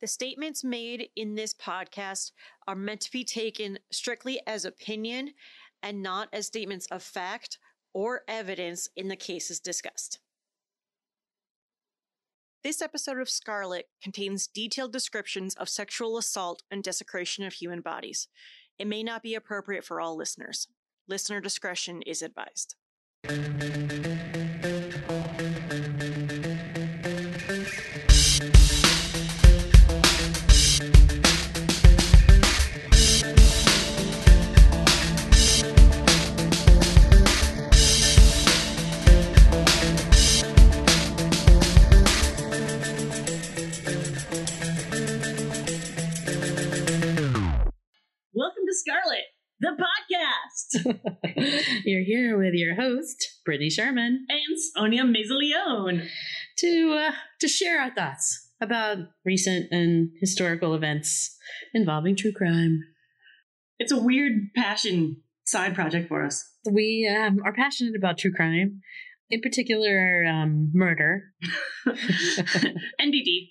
The statements made in this podcast are meant to be taken strictly as opinion and not as statements of fact or evidence in the cases discussed. This episode of Scarlet contains detailed descriptions of sexual assault and desecration of human bodies. It may not be appropriate for all listeners. Listener discretion is advised. You're here with your host, Brittany Sherman, and Sonia Mazzaleone. to uh, to share our thoughts about recent and historical events involving true crime. It's a weird passion side project for us. We um, are passionate about true crime, in particular, um, murder. NBD.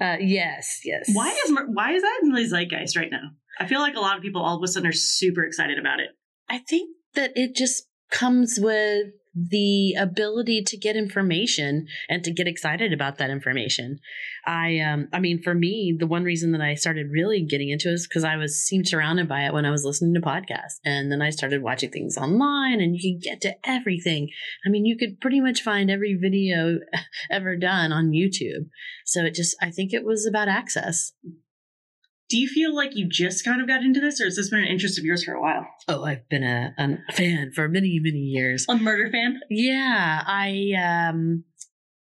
Uh, yes, yes. Why is why is that in the zeitgeist right now? I feel like a lot of people all of a sudden are super excited about it. I think that it just comes with the ability to get information and to get excited about that information. I um I mean for me the one reason that I started really getting into it is because I was seemed surrounded by it when I was listening to podcasts and then I started watching things online and you could get to everything. I mean you could pretty much find every video ever done on YouTube. So it just I think it was about access. Do you feel like you just kind of got into this, or has this been an interest of yours for a while? Oh, I've been a, a fan for many many years. A murder fan? Yeah, I um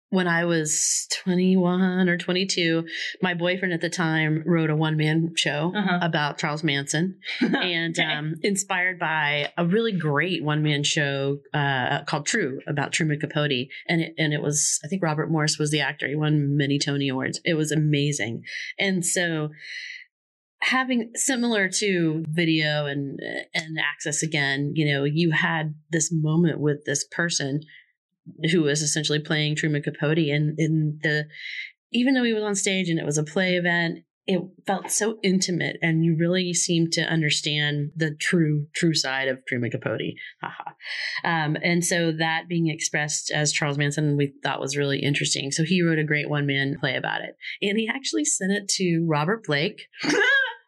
when I was 21 or 22, my boyfriend at the time wrote a one man show Uh-huh. about Charles Manson and Okay. um, inspired by a really great one man show uh, called Tru about Truman Capote. And it, and it was, I think Robert Morse was the actor. He won many Tony Awards. It was amazing. And so, having similar to video and and access again you know you had this moment with this person who was essentially playing Truman Capote and in the even though he was on stage and it was a play event it felt so intimate and you really seemed to understand the true true side of Truman Capote. Haha um, and so that being expressed as Charles Manson we thought was really interesting. So he wrote a great one man play about it. And he actually sent it to Robert Blake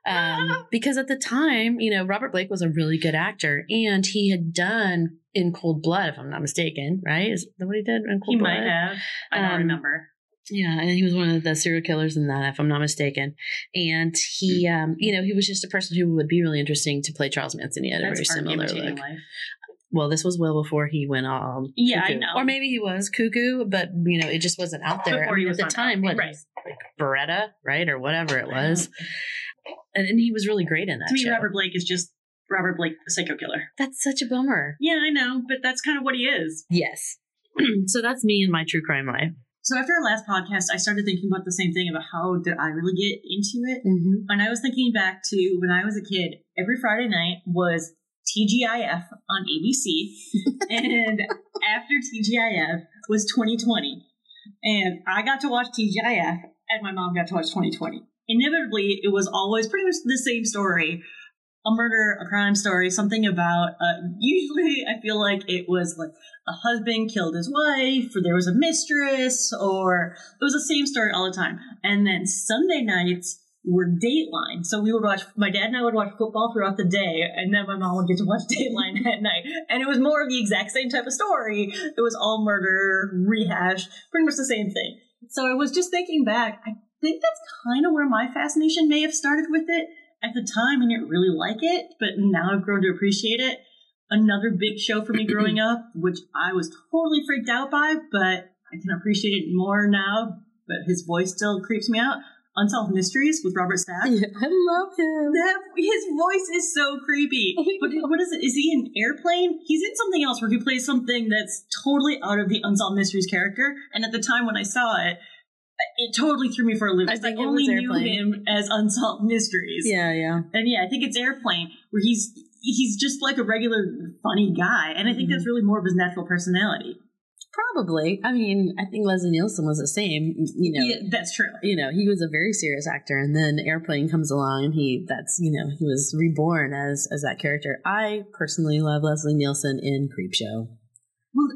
um, because at the time, you know, Robert Blake was a really good actor, and he had done In Cold Blood, if I'm not mistaken, right? Is that what he did in Cold he Blood? He might have. I don't Um, remember. Yeah, and he was one of the serial killers in that, if I'm not mistaken. And he, Hmm. um, you know, he was just a person who would be really interesting to play Charles Manson. He had a very similar look. life. Well, this was well before he went all Yeah, I know. or maybe he was cuckoo, but you know, it just wasn't out there. I mean, at the time, top. what Right. like Baretta, right, or whatever it was, and, and he was really great in that To me, show. Robert Blake is just Robert Blake, the psycho killer. That's such a bummer. Yeah, I know, but that's kind of what he is. Yes. so that's me and my true crime life. So after our last podcast, I started thinking about the same thing about how did I really get into it? Mm-hmm. And I was thinking back to when I was a kid, every Friday night was TGIF on ABC. and after TGIF was 2020. And I got to watch TGIF, and my mom got to watch 2020. Inevitably, it was always pretty much the same story a murder, a crime story, something about, uh, usually I feel like it was like a husband killed his wife, or there was a mistress, or it was the same story all the time. And then Sunday nights were Dateline. So we would watch, my dad and I would watch football throughout the day, and then my mom would get to watch Dateline at night. And it was more of the exact same type of story. It was all murder, rehash, pretty much the same thing. So I was just thinking back, I think that's kind of where my fascination may have started with it. At the time, I didn't really like it, but now I've grown to appreciate it. Another big show for me growing up, which I was totally freaked out by, but I can appreciate it more now. But his voice still creeps me out. Unsolved Mysteries with Robert Stack. I love him. That his voice is so creepy. But what is it? Is he in Airplane? He's in something else where he plays something that's totally out of the Unsolved Mysteries character. And at the time when I saw it, it totally threw me for a loop. I I only knew him as Unsolved Mysteries. Yeah, yeah. And yeah, I think it's Airplane where he's he's just like a regular funny guy, and I think Mhm. that's really more of his natural personality. Probably. I mean, I think Leslie Nielsen was the same. You know, Yeah, that's true. you know, he was a very serious actor, and then Airplane comes along, and he that's you know he was reborn as as that character. I personally love Leslie Nielsen in Creepshow. Well,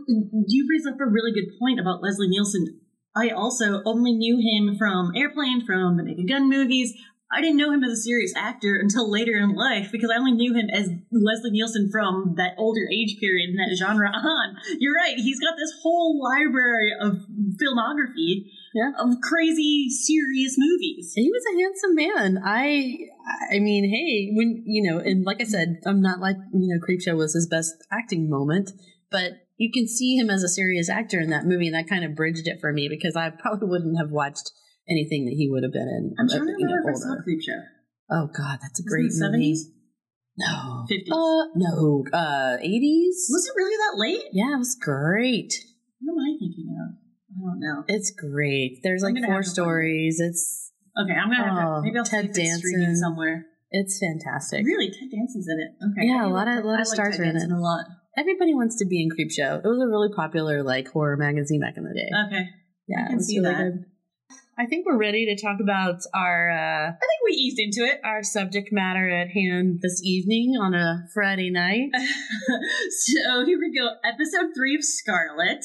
you raise up a really good point about Leslie Nielsen. I also only knew him from Airplane, from the Naked Gun movies. I didn't know him as a serious actor until later in life because I only knew him as Leslie Nielsen from that older age period in that genre on. You're right, he's got this whole library of filmography Yeah. of crazy, serious movies. He was a handsome man. I I mean, hey, when you know, and like I said, I'm not like you know, Creepshow was his best acting moment, but you can see him as a serious actor in that movie, and that kind of bridged it for me because I probably wouldn't have watched anything that he would have been in. I'm uh, trying to remember if I saw. Creepshow. Oh God, that's a great movie. 70s? No, 50s? Uh, no, uh, 80s. Was it really that late? Yeah, it was great. What am I thinking of? I don't know. It's great. There's like four have to find it. stories. It's Okay, I'm gonna have Oh, to. Maybe I'll Ted see if streaming Danson. somewhere. it's fantastic. Really, Ted Danson's in it. Okay. Yeah, a lot of- a lot of I like stars Ted are in it. Danson A lot. Everybody wants to be in Creepshow. It was a really popular like horror magazine back in the day. Okay. yeah, I can it was see really that. good. I think we're ready to talk about our uh, I think we eased into it. our subject matter at hand this evening on a Friday night. so here we go. Episode three of Scarlet.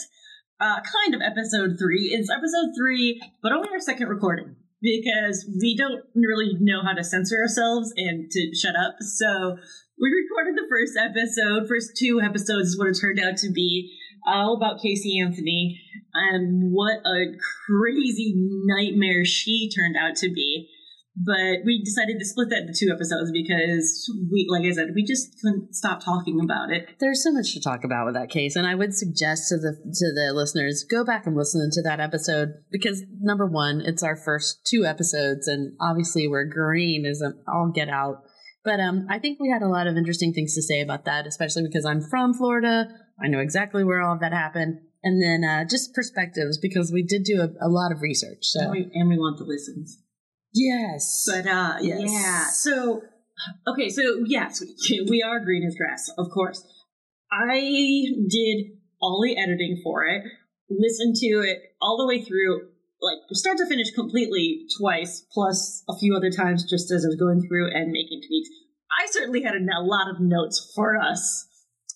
Uh, kind of episode three. It's episode three, but only our second recording because we don't really know how to censor ourselves and to shut up. So we recorded the first episode. First two episodes is what it turned out to be. All about Casey Anthony and what a crazy nightmare she turned out to be. But we decided to split that into two episodes because we, like I said, we just couldn't stop talking about it. There's so much to talk about with that case, and I would suggest to the to the listeners go back and listen to that episode because number one, it's our first two episodes, and obviously we're green as all get out. But um, I think we had a lot of interesting things to say about that, especially because I'm from Florida. I know exactly where all of that happened, and then uh, just perspectives because we did do a, a lot of research. So And we, and we want the listens. yes, But uh, Yes. yeah. So okay, so yes, we, we are green as grass, of course. I did all the editing for it, listened to it all the way through, like start to finish completely twice, plus a few other times just as I was going through and making tweaks. I certainly had a, a lot of notes for us.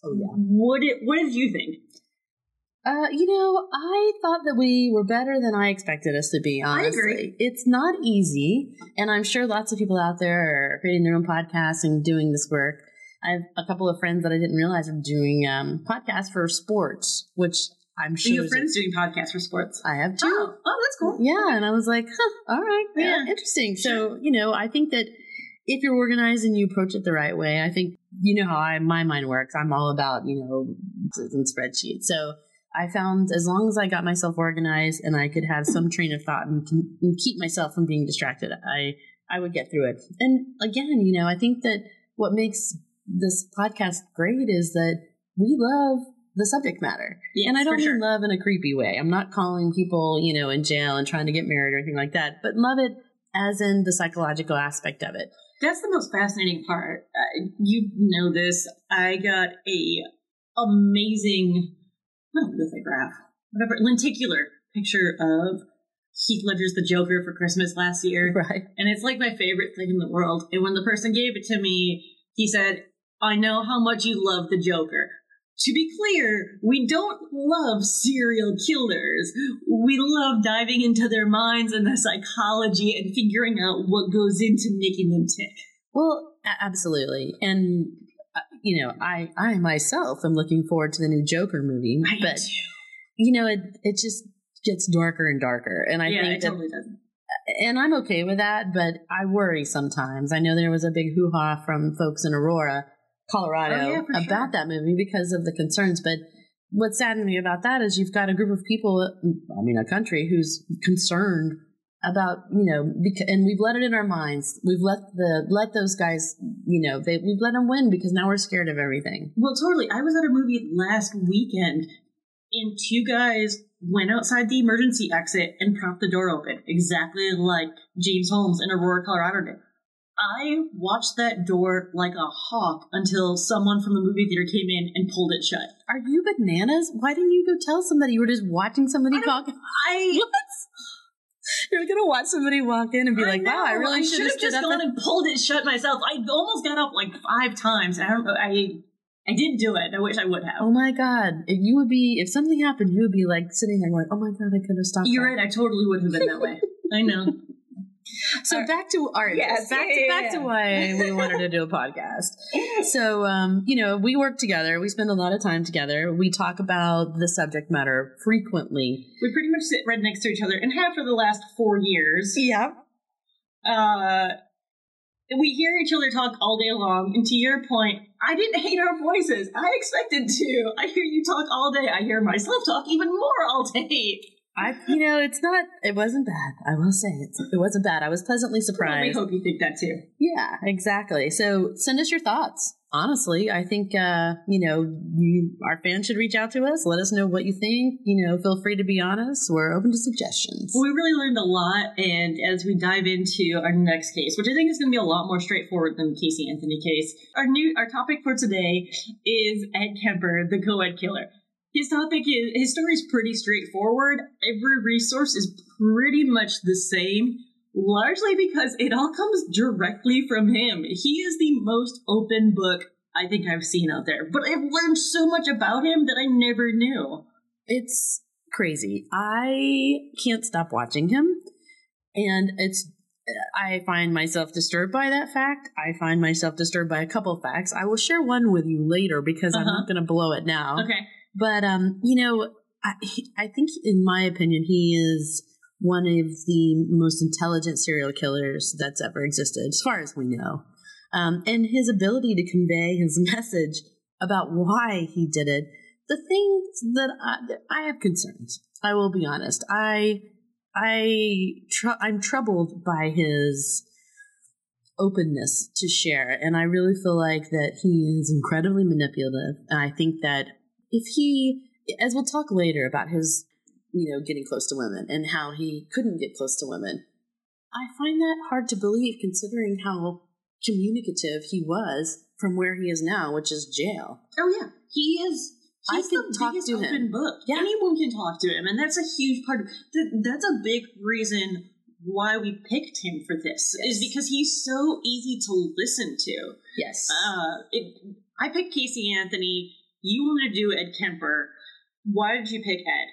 oh yeah. What did What did you think? Uh, you know, I thought that we were better than I expected us to be. I agree. it's not easy, and I'm sure lots of people out there are creating their own podcasts and doing this work. I have a couple of friends that I didn't realize are doing um, podcasts for sports, which I'm So sure you have is- friends doing podcasts for sports? I have too. Oh, oh, that's cool. Yeah, and I was like, huh, all right, yeah, Yeah. interesting. So, you know, I think that if you're organized and you approach it the right way, I think you know how I, my mind works. I'm all about you know and spreadsheets. So I found as long as I got myself organized and I could have some train of thought and, and keep myself from being distracted, I I would get through it. And again, you know, I think that what makes this podcast great is that we love the subject matter. Yes, and I don't for mean sure. love in a creepy way. I'm not calling people, you know, in jail and trying to get married or anything like that, but love it as in the psychological aspect of it. That's the most fascinating part. Uh, you know this. I got a amazing not lithograph, whatever lenticular picture of Heath Ledger's The Joker for Christmas last year, Right. and it's like my favorite thing in the world. And when the person gave it to me, he said, "I know how much you love the Joker." To be clear, we don't love serial killers. We love diving into their minds and the psychology and figuring out what goes into making them tick. Well, absolutely. And uh, you know, I I myself am looking forward to the new Joker movie, I but too. you know, it it just gets darker and darker, and I yeah, think it that totally does. and I'm okay with that, but I worry sometimes. I know there was a big hoo ha from folks in Aurora, Colorado, Oh, yeah, about sure. that movie because of the concerns. But what saddened me about that is you've got a group of people, I mean, a country who's concerned about you know, bec- and we've let it in our minds. We've let the let those guys, you know, they we've let them win because now we're scared of everything. Well, totally. I was at a movie last weekend, and two guys went outside the emergency exit and propped the door open, exactly like James Holmes in Aurora, Colorado did. I watched that door like a hawk until someone from the movie theater came in and pulled it shut. Are you bananas? Why didn't you go tell somebody? You were just watching somebody I walk. I What? You're gonna watch somebody walk in and be like, "Wow, I really should have just gone and- and pulled it shut myself. I almost got up like five times. I don't know. I I didn't do it. I wish I would have. Oh my god! If you would be, if something happened, you would be like sitting there going, "Oh my god, I could have stopped." You're that." right. I totally would have been that way. I know. So back to art. yes, back yeah, to yeah, back to why we wanted to do a podcast. So um, you know, we work together. We spend a lot of time together. We talk about the subject matter frequently. We pretty much sit right next to each other and have for the last four years. Yeah. Uh, we hear each other talk all day long. And to your point, I didn't hate our voices. I expected to. I hear you talk all day. I hear myself talk even more all day. I, you know, it's not. It wasn't bad. I will say it. It wasn't bad. I was pleasantly Well, we hope you think that too. Yeah, exactly. So send us your thoughts. Honestly, I think uh, you know you our fans should reach out to us. Let us know what you think. You know, feel free to be honest. We're open to suggestions. Well, we really learned a lot, and as we dive into our next case, which I think is going to be a lot more straightforward than the Casey Anthony case, our new our topic for today is Ed Kemper, the co-ed killer. His topic is his story is pretty straightforward. Every resource is pretty much the same, largely because it all comes directly from him. He is the most open book I think I've seen out there, but I've learned so much about him that I never knew. It's crazy. I can't stop watching him, and it's. I find myself disturbed by that fact. I find myself disturbed by a couple of facts. I will share one with you later because I'm Uh-huh. not going to blow it now. Okay. But um, you know, I, I think, in my opinion, he is one of the most intelligent serial killers that's ever existed, as far as we know. Um, and his ability to convey his message about why he did it. The things that I, that I have concerns. I will be honest. I, I, tr- I'm troubled by his openness to share, and I really feel like that he is incredibly manipulative. And I think that if he, as we'll talk later about his, you know, getting close to women and how he couldn't get close to women, I find that hard to believe considering how communicative he was from where he is now, which is jail. Oh yeah, he is. I He's can the talk biggest to open him. book. Yeah. Anyone can talk to him, and that's a huge part. Of, that, that's a big reason why we picked him for this is because he's so easy to listen to. Yes. Uh, it, I picked Casey Anthony. You want to do Ed Kemper. Why did you pick Ed?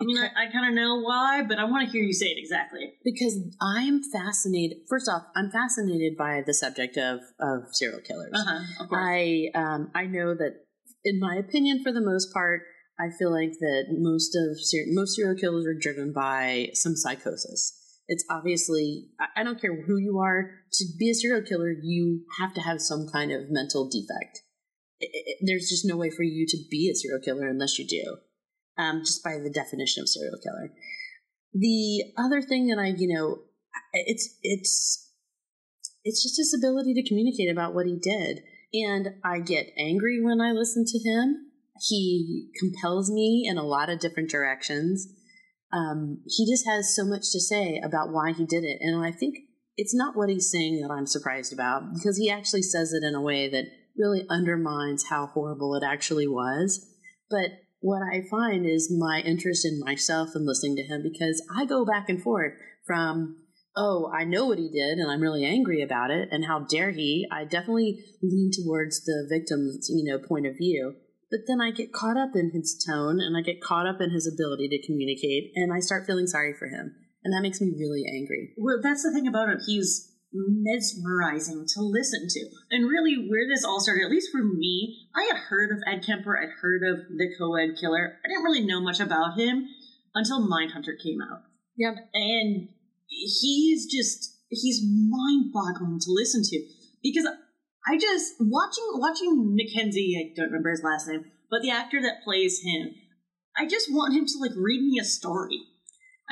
I mean, Okay. I, kind of know why, but I want to hear you say it exactly. because I am fascinated. First off, I'm fascinated by the subject of, of serial killers. Uh huh. Of. I um, I know that, in my opinion, for the most part, I feel like that most of ser- most serial killers are driven by some psychosis. It's obviously I, I don't care who you are to be a serial killer, you have to have some kind of mental defect. I- I- there's just no way for you to be a serial killer unless you do, um, just by the definition of serial killer. The other thing that I, you know, it's it's it's just his ability to communicate about what he did. And I get angry when I listen to him. He compels me in a lot of different directions. Um, he just has so much to say about why he did it. And I think it's not what he's saying that I'm surprised about because he actually says it in a way that really undermines how horrible it actually was. But what I find is my interest in myself and listening to him because I go back and forth from oh, I know what he did and I'm really angry about it and how dare he. I definitely lean towards the victim's, you know, point of view. But then I get caught up in his tone and I get caught up in his ability to communicate and I start feeling sorry for him. And that makes me really angry. Well, that's the thing about him. He's mesmerizing to listen to. And really, where this all started, at least for me, I had heard of Ed Kemper, I'd heard of the co ed killer. I didn't really know much about him until Mindhunter came out. Yep. And he's just, he's mind boggling to listen to. Because I just, watching, watching Mackenzie, I don't remember his last name, but the actor that plays him, I just want him to like read me a story.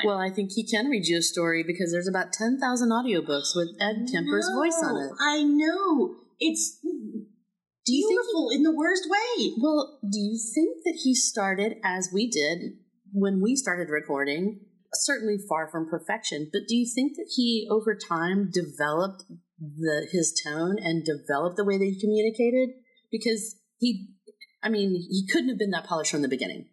Well, I think he can read you a story because there's about 10,000 audiobooks with Ed Kemper's voice on it. I know. It's Do you think beautiful in the worst way. Well, do you think that he started as we did when we started recording? Certainly far from perfection, but do you think that he over time developed the his tone and developed the way that he communicated because he I mean, he couldn't have been that polished from the beginning.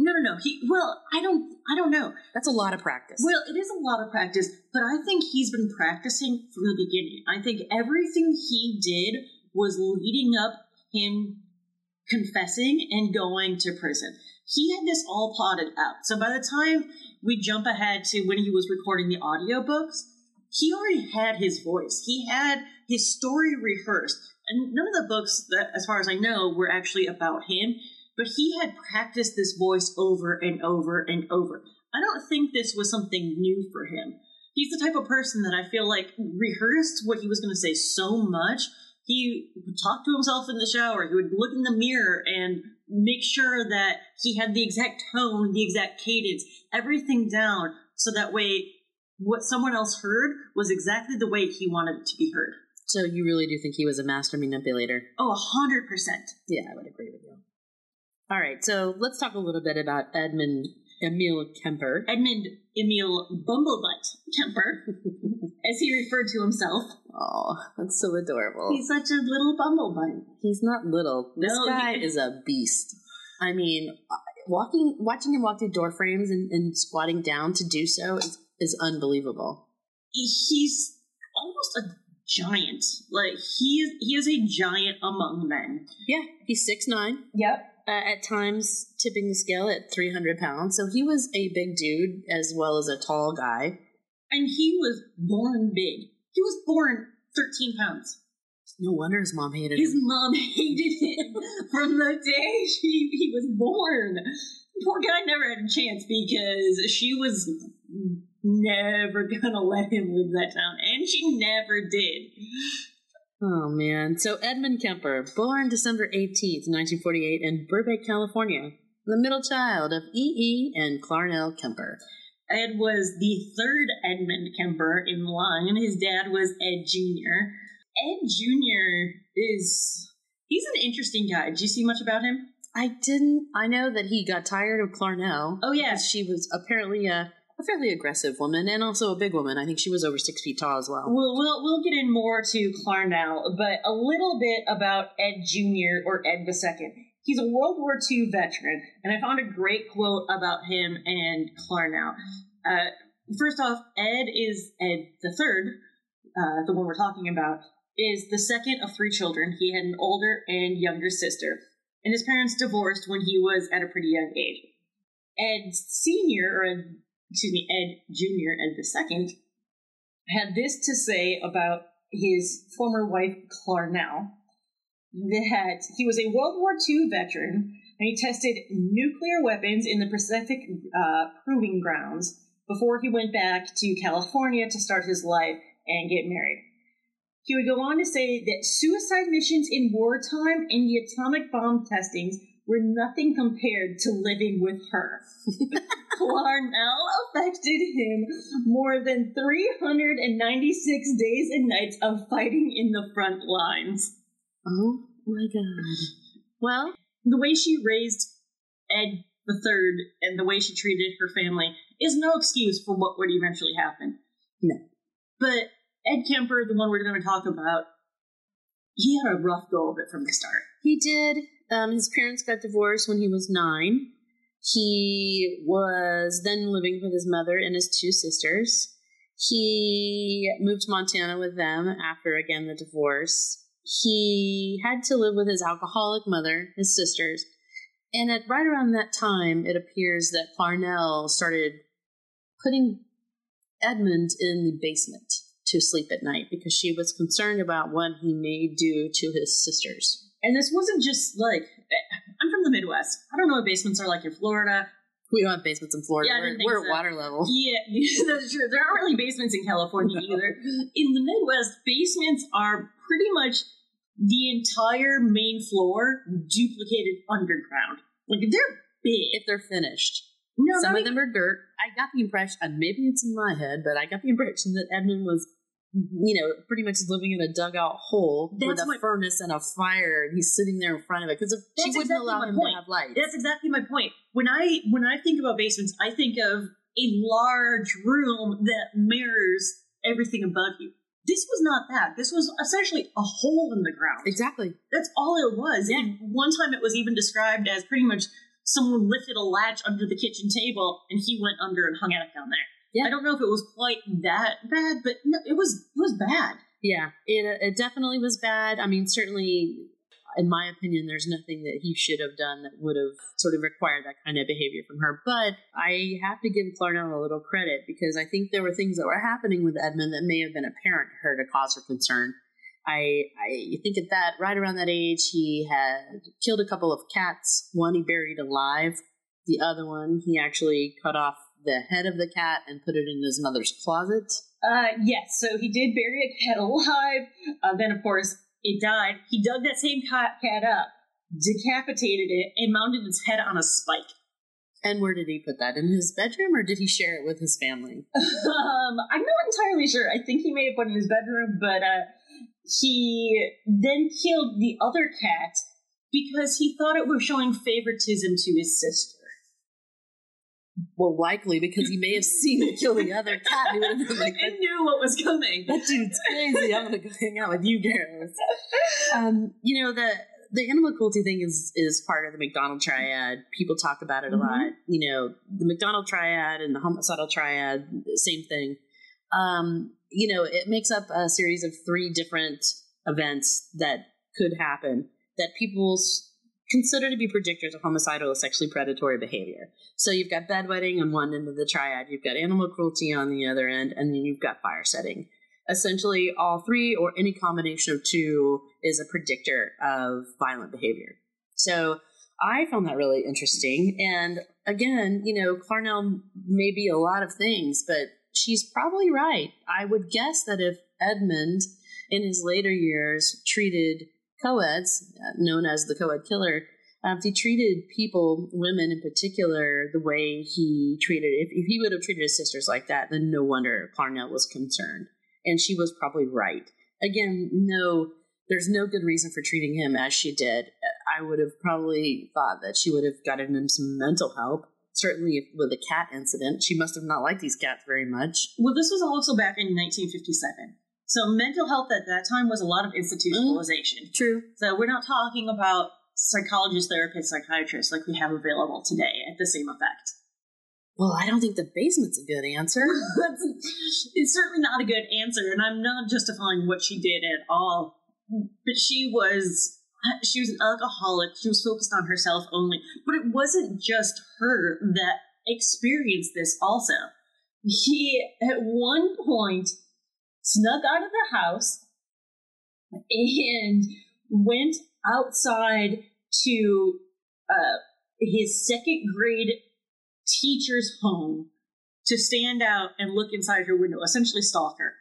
No, no, no. He well, I don't I don't know. That's a lot of practice. Well, it is a lot of practice, but I think he's been practicing from the beginning. I think everything he did was leading up him confessing and going to prison. He had this all plotted out. So by the time we jump ahead to when he was recording the audiobooks, he already had his voice. He had his story rehearsed. And none of the books that as far as I know were actually about him, but he had practiced this voice over and over and over. I don't think this was something new for him. He's the type of person that I feel like rehearsed what he was going to say so much he would talk to himself in the shower. He would look in the mirror and make sure that he had the exact tone, the exact cadence, everything down so that way what someone else heard was exactly the way he wanted it to be heard. So you really do think he was a master manipulator? Oh, a hundred percent. Yeah, I would agree with you. All right, so let's talk a little bit about Edmund Emil Kemper. Edmund Emil Bumblebutt Kemper, as he referred to himself. Oh, that's so adorable. He's such a little bumblebutt. He's not little. This No, guy he- is a beast. I mean, walking, watching him walk through door frames and, and squatting down to do so is, is unbelievable. He's almost a giant. Like he is, he is a giant among men. Yeah, he's six nine. Yep. Uh, at times tipping the scale at 300 pounds. So he was a big dude as well as a tall guy. And he was born big. He was born 13 pounds. No wonder his mom hated His him. His mom hated him from the day she, he was born. Poor guy never had a chance because she was never gonna let him leave that town. And she never did. Oh man. So Edmund Kemper, born December 18th, 1948 in Burbank, California, the middle child of E. E. and Clarnell Kemper. Ed was the third Edmund Kemper in line. His dad was Ed Jr. Ed Jr. is he's an interesting guy. Did you see much about him? I didn't. I know that he got tired of Clarnell. Oh, yeah. she was apparently a, a fairly aggressive woman and also a big woman. I think she was over six feet tall as well. We'll, we'll, we'll get in more to Clarnell, but a little bit about Ed Jr. or Ed II. He's a World War II veteran, and I found a great quote about him and Clarnell. Uh, first off, Ed is Ed the third, uh, the one we're talking about, is the second of three children. He had an older and younger sister, and his parents divorced when he was at a pretty young age. Ed Senior, or Ed, excuse me, Ed Junior, Ed second, had this to say about his former wife, Clarnell, that he was a World War II veteran and he tested nuclear weapons in the Pacific uh, Proving Grounds before he went back to California to start his life and get married. He would go on to say that suicide missions in wartime and the atomic bomb testings were nothing compared to living with her. Clarnell affected him more than 396 days and nights of fighting in the front lines. Oh my god. Well, The way she raised Ed the Third and the way she treated her family is no excuse for what would eventually happen. No. But Ed Kemper, the one we're going to talk about, he had a rough go of it from the start. he did. Um, his parents got divorced when he was nine. He was then living with his mother and his two sisters. He moved to Montana with them after, again, the divorce. He had to live with his alcoholic mother, his sisters. And at right around that time, it appears that Clarnell started putting Edmund in the basement to sleep at night because she was concerned about what he may do to his sisters. And this wasn't just like, eh, I'm from the Midwest. I don't know what basements are like in Florida. We don't have basements in Florida. Yeah, we're we're at water level. Yeah, that's true. There aren't really basements in California No. either. In the Midwest, basements are pretty much the entire main floor duplicated underground. Like they're big. If they're finished. No, Some of them are dirt. I got the impression, and maybe it's in my head, but I got the impression that Edmund was, you know, pretty much living in a dugout hole with That's a what- furnace and a fire, and he's sitting there in front of it because she wouldn't exactly allow him point. to have light. That's exactly my point. When I when I think about basements, I think of a large room that mirrors everything above you. This was not that. This was essentially a hole in the ground. Exactly. That's all it was. Yeah. And one time it was even described as pretty much someone lifted a latch under the kitchen table and he went under and hung out down there. Yeah. I don't know if it was quite that bad, but no, it was it was bad. Yeah, it uh, it definitely was bad. I mean, certainly, in my opinion, there's nothing that he should have done that would have sort of required that kind of behavior from her. But I have to give Clarnell a little credit because I think there were things that were happening with Edmund that may have been apparent to her to cause her concern. I I think at that right around that age, he had killed a couple of cats. One he buried alive. The other one he actually cut off the head of the cat and put it in his mother's closet. Uh, yes. So he did bury a cat alive. Uh, then, of course, it died. He dug that same cat, up, decapitated it, and mounted its head on a spike. And where did he put that? In his bedroom or did he share it with his family? um, I'm not entirely sure. I think he may have put it in his bedroom, but uh, he then killed the other cat because he thought it was showing favoritism to his sister. Well, likely because he may have seen it kill the other cat. He would have been like, I knew what was coming. that dude's crazy. I'm going to go hang out with you, Garrus. Um, you know, the the animal cruelty thing is is part of the McDonald triad. People talk about it a Mhm. lot. You know, the McDonald triad and the homicidal triad, same thing. Um, you know, it makes up a series of three different events that could happen that people s- consider to be predictors of homicidal or sexually predatory behavior. So you've got bedwetting on one end of the triad, you've got animal cruelty on the other end, and then you've got fire setting. Essentially, all three or any combination of two is a predictor of violent behavior. So I found that really interesting. And again, you know, Clarnell may be a lot of things, but she's probably right. I would guess that if Edmund, in his later years, treated co-eds, uh, known as the co-ed killer, uh, if he treated people, women in particular, the way he treated, if, if he would have treated his sisters like that, then no wonder Clarnell was concerned. And she was probably right. Again, no, there's no good reason for treating him as she did. I would have probably thought that she would have gotten him some mental help. Certainly, with the cat incident, she must have not liked these cats very much. Well, this was also back in 1957. So mental health at that time was a lot of institutionalization. Mm-hmm. True. So we're not talking about psychologists, therapists, psychiatrists like we have available today at the same effect. Well, I don't think the basement's a good answer. it's certainly not a good answer, and I'm not justifying what she did at all. But she was she was an alcoholic. She was focused on herself only. But it wasn't just her that experienced this. Also, he at one point snuck out of the house and went outside to uh, his second grade teacher's home to stand out and look inside her window, essentially stalk her.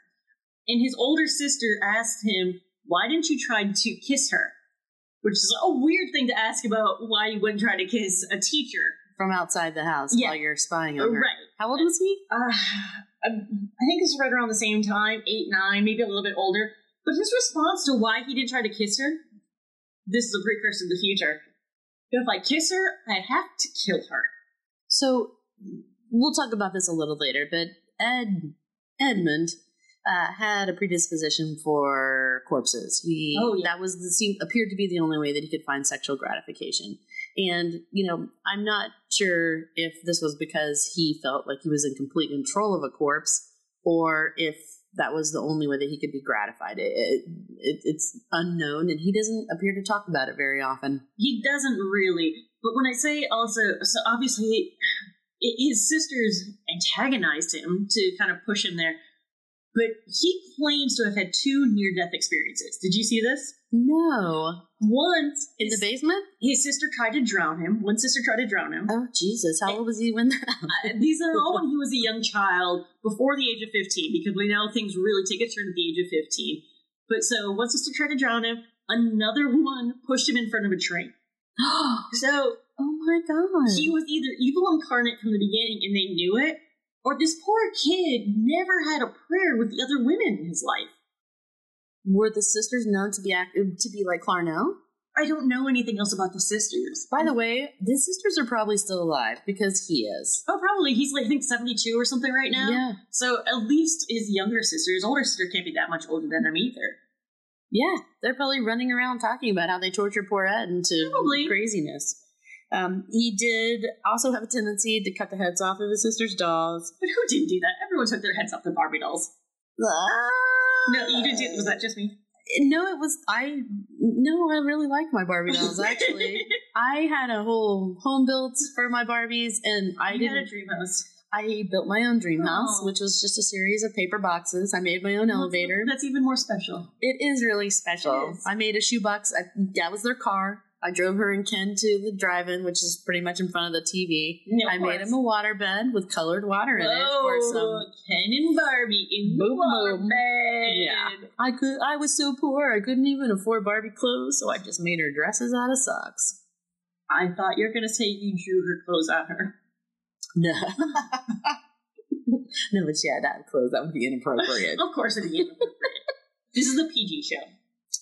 And his older sister asked him, Why didn't you try to kiss her? Which is a weird thing to ask about why you wouldn't try to kiss a teacher. From outside the house Yeah. while you're spying on her. Right. How old was he? Uh, I I think this is right around the same time, eight, nine, maybe a little bit older. But his response to why he didn't try to kiss her, this is a precursor to the future. If I kiss her, I have to kill her. So we'll talk about this a little later, but Ed Edmund uh, had a predisposition for corpses. He Oh, yeah. that was the seemed appeared to be the only way that he could find sexual gratification. And you know, I'm not sure if this was because he felt like he was in complete control of a corpse, or if that was the only way that he could be gratified. It, it, it's unknown, and he doesn't appear to talk about it very often. He doesn't really. But when I say also, so obviously his sisters antagonized him to kind of push him there. But he claims to have had two near death experiences. Did you see this? No, Once, in the basement. his sister tried to drown him. One sister tried to drown him. Oh Jesus! How old was he when that? Uh, These are all when he was a young child, before the age of 15, because we know things really take a turn at the age of 15. But so one sister tried to drown him, another one pushed him in front of a train. So oh my god! he was either evil incarnate from the beginning and they knew it, or this poor kid never had a prayer with the other women in his life. Were the sisters known to be active to be like Clarnell? I don't know anything else about the sisters. By the way, the sisters are probably still alive because he is. Oh, probably. He's like, I think 72 or something right now. Yeah. So at least his younger sister, his older sister can't be that much older than him either. Yeah, they're probably running around talking about how they torture poor Ed into Probably. craziness. Um, he did also have a tendency to cut the heads off of his sister's dolls. But who didn't do that? Everyone took their heads off the Barbie dolls. No, you didn't do Was that just me? No, it was I. No, I really like my Barbie dolls. Actually, I had a whole home built for my Barbies, and I you didn't. had a dream house. I built my own dream oh. house, Oh. which was just a series of paper boxes. I made my own elevator. That's even more special. It is really special. is. I made a shoebox. I, that was their car. I drove her and Ken to the drive-in, which is pretty much in front of the TV. Yeah, of I made him a water bed with colored water in it for some. Ken and Barbie in the Boom, water boom. bed. Yeah. I could. I was so poor, I couldn't even afford Barbie clothes, so I just made her dresses out of socks. I thought you were gonna say you drew her clothes on her. No. no, but she had to have clothes. That would be inappropriate. Of course, it'd be inappropriate. this is the PG show.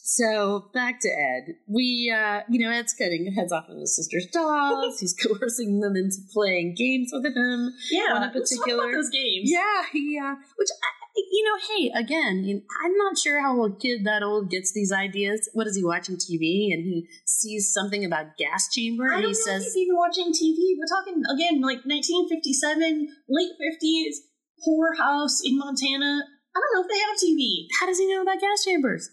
So back to Ed. We, uh, you know, Ed's cutting heads off of his sister's dolls. He's coercing them into playing games with him. Yeah, let's talk particular- about those games. Yeah, he, uh, which, I, you know, hey, again, you I'm not sure how a kid that old gets these ideas. What is he watching TV and he sees something about gas chamber I and don't he know if he's even watching TV. We're talking again, like 1957, late 50s, poor house in Montana. I don't know if they have TV. how does he know about gas chambers?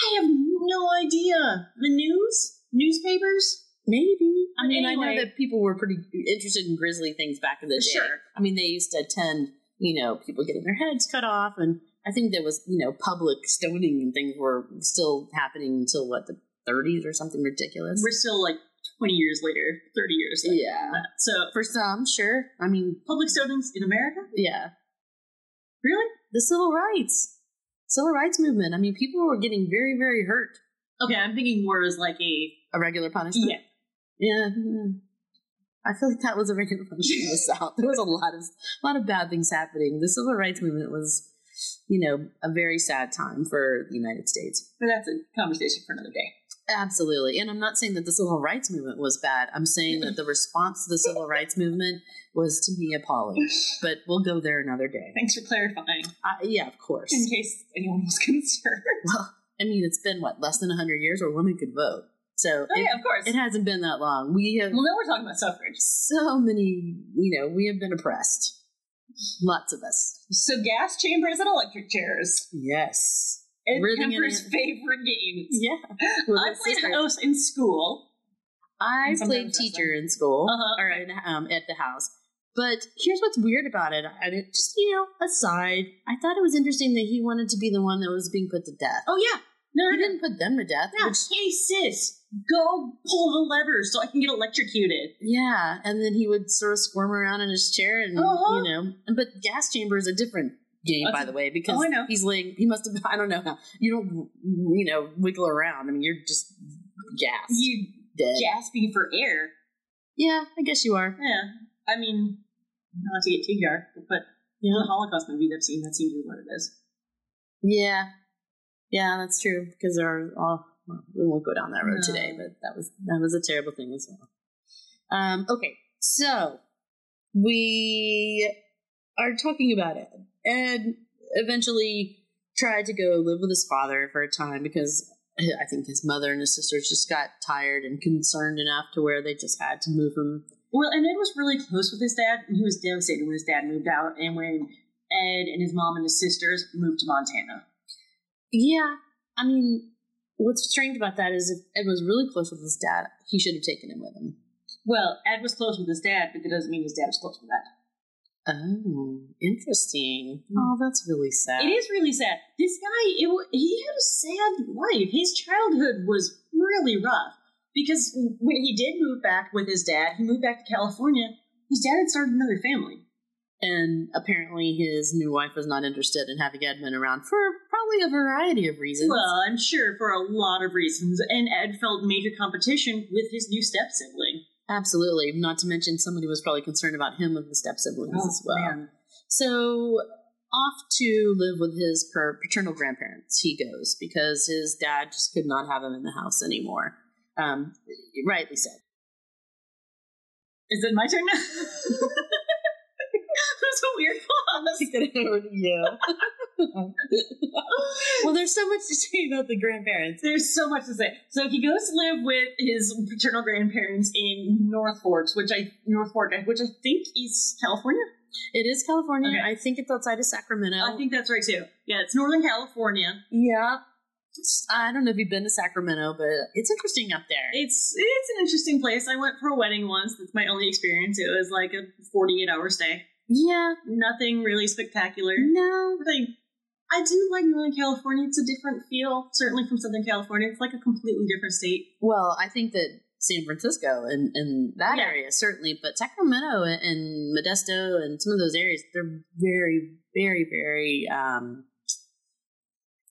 I have no idea. The news, newspapers. Maybe. I mean, I know that people were pretty interested in grisly things back in the day. Sure. I mean, they used to attend, you know, people getting their heads cut off, and I think there was, you know, public stoning and things were still happening until what the 30s or something ridiculous. We're still like 20 years later, 30 years later. Yeah. So For some, sure. I mean, public stonings in America? yeah, Really? the civil rights, civil rights movement. I mean, people were getting very, very hurt. Okay, I'm thinking more as like a A regular punishment. yeah. Yeah. mm. I feel like that was a regular punishment in the South. There was a lot of a lot of bad things happening. The civil rights movement was, you know, a very sad time for the United States. But that's a conversation for another day. Absolutely. And I'm not saying that the civil rights movement was bad. I'm saying that the response to the civil rights movement was to me appalling. But we'll go there another day. Thanks for clarifying, Uh, yeah, of course. in case anyone was concerned. Well, I mean, it's been what less than 100 years where women could vote. So Oh it, yeah, of course. it hasn't been that long. We have well, now we're talking about suffrage. so many, you know, we have been oppressed. Lots of us. So gas chambers and electric chairs. Yes. Ed Ribbing Kemper's favorite games. Yeah. I played sister. house in school. I played teacher in school Uh-huh. or in, um, at the house. But here's what's weird about it. I did just, you know, aside, I thought it was interesting that he wanted to be the one that was being put to death. Oh yeah. No, He no, no. didn't put them to death. Yeah. which- Hey sis, go pull the levers so I can get electrocuted. yeah. And then he would sort of squirm around in his chair and, Uh-huh. you know, but gas chamber is a different game, by the way, because Oh, I know. he's laying, he must have, I don't know how, you don't, you know, wiggle around. I mean, you're just gas. You dead. gasping for air. Yeah, I guess you are. Yeah. I mean, not to get too dark, but Yeah. the Holocaust movies I've seen, that seems to be what it is. Yeah, yeah, that's true. Because there are all well, we won't go down that road No. today, but that was that was a terrible thing as well. Um, okay, so we are talking about Ed. Ed eventually tried to go live with his father for a time because I think his mother and his sisters just got tired and concerned enough to where they just had to move him. Well, and Ed was really close with his dad, and he was devastated when his dad moved out, and when Ed and his mom and his sisters moved to Montana. Yeah, I mean, what's strange about that is if Ed was really close with his dad, he should have taken him with him. Well, Ed was close with his dad, but that doesn't mean his dad was close with Ed. Oh, interesting. Hmm. Oh, that's really sad. It is really sad. This guy, it, he had a sad life. His childhood was really rough because when he did move back with his dad, he moved back to California. His dad had started another family. And apparently, his new wife was not interested in having Edmund around for probably a variety of reasons. Well, I'm sure for a lot of reasons, and Ed felt major competition with his new step sibling. Absolutely. Not to mention, somebody was probably concerned about him with the step siblings as well. Oh, man. So, off to live with his paternal grandparents he goes because his dad just could not have him in the house anymore. Um, rightly so. Is it my turn now? That's a weird pause. over to you. well, there's so much to say about the grandparents. There's so much to say. So he goes to live with his paternal grandparents in North Fork, which I North Fork, which I think is California. It is California. Okay. I think it's outside of Sacramento. I think that's right too. Yeah, it's Northern California. Yeah. I don't know if you've been to Sacramento, but it's interesting up there. It's it's an interesting place. I went for a wedding once. That's my only experience. It was like a 48 hour stay. yeah. Nothing really spectacular. No. But I, do like Northern California. It's a different feel, certainly from Southern California. It's like a completely different state. Well, I think that San Francisco and, and that Yeah. area certainly, but Sacramento and Modesto and some of those areas, they're very, very, very um,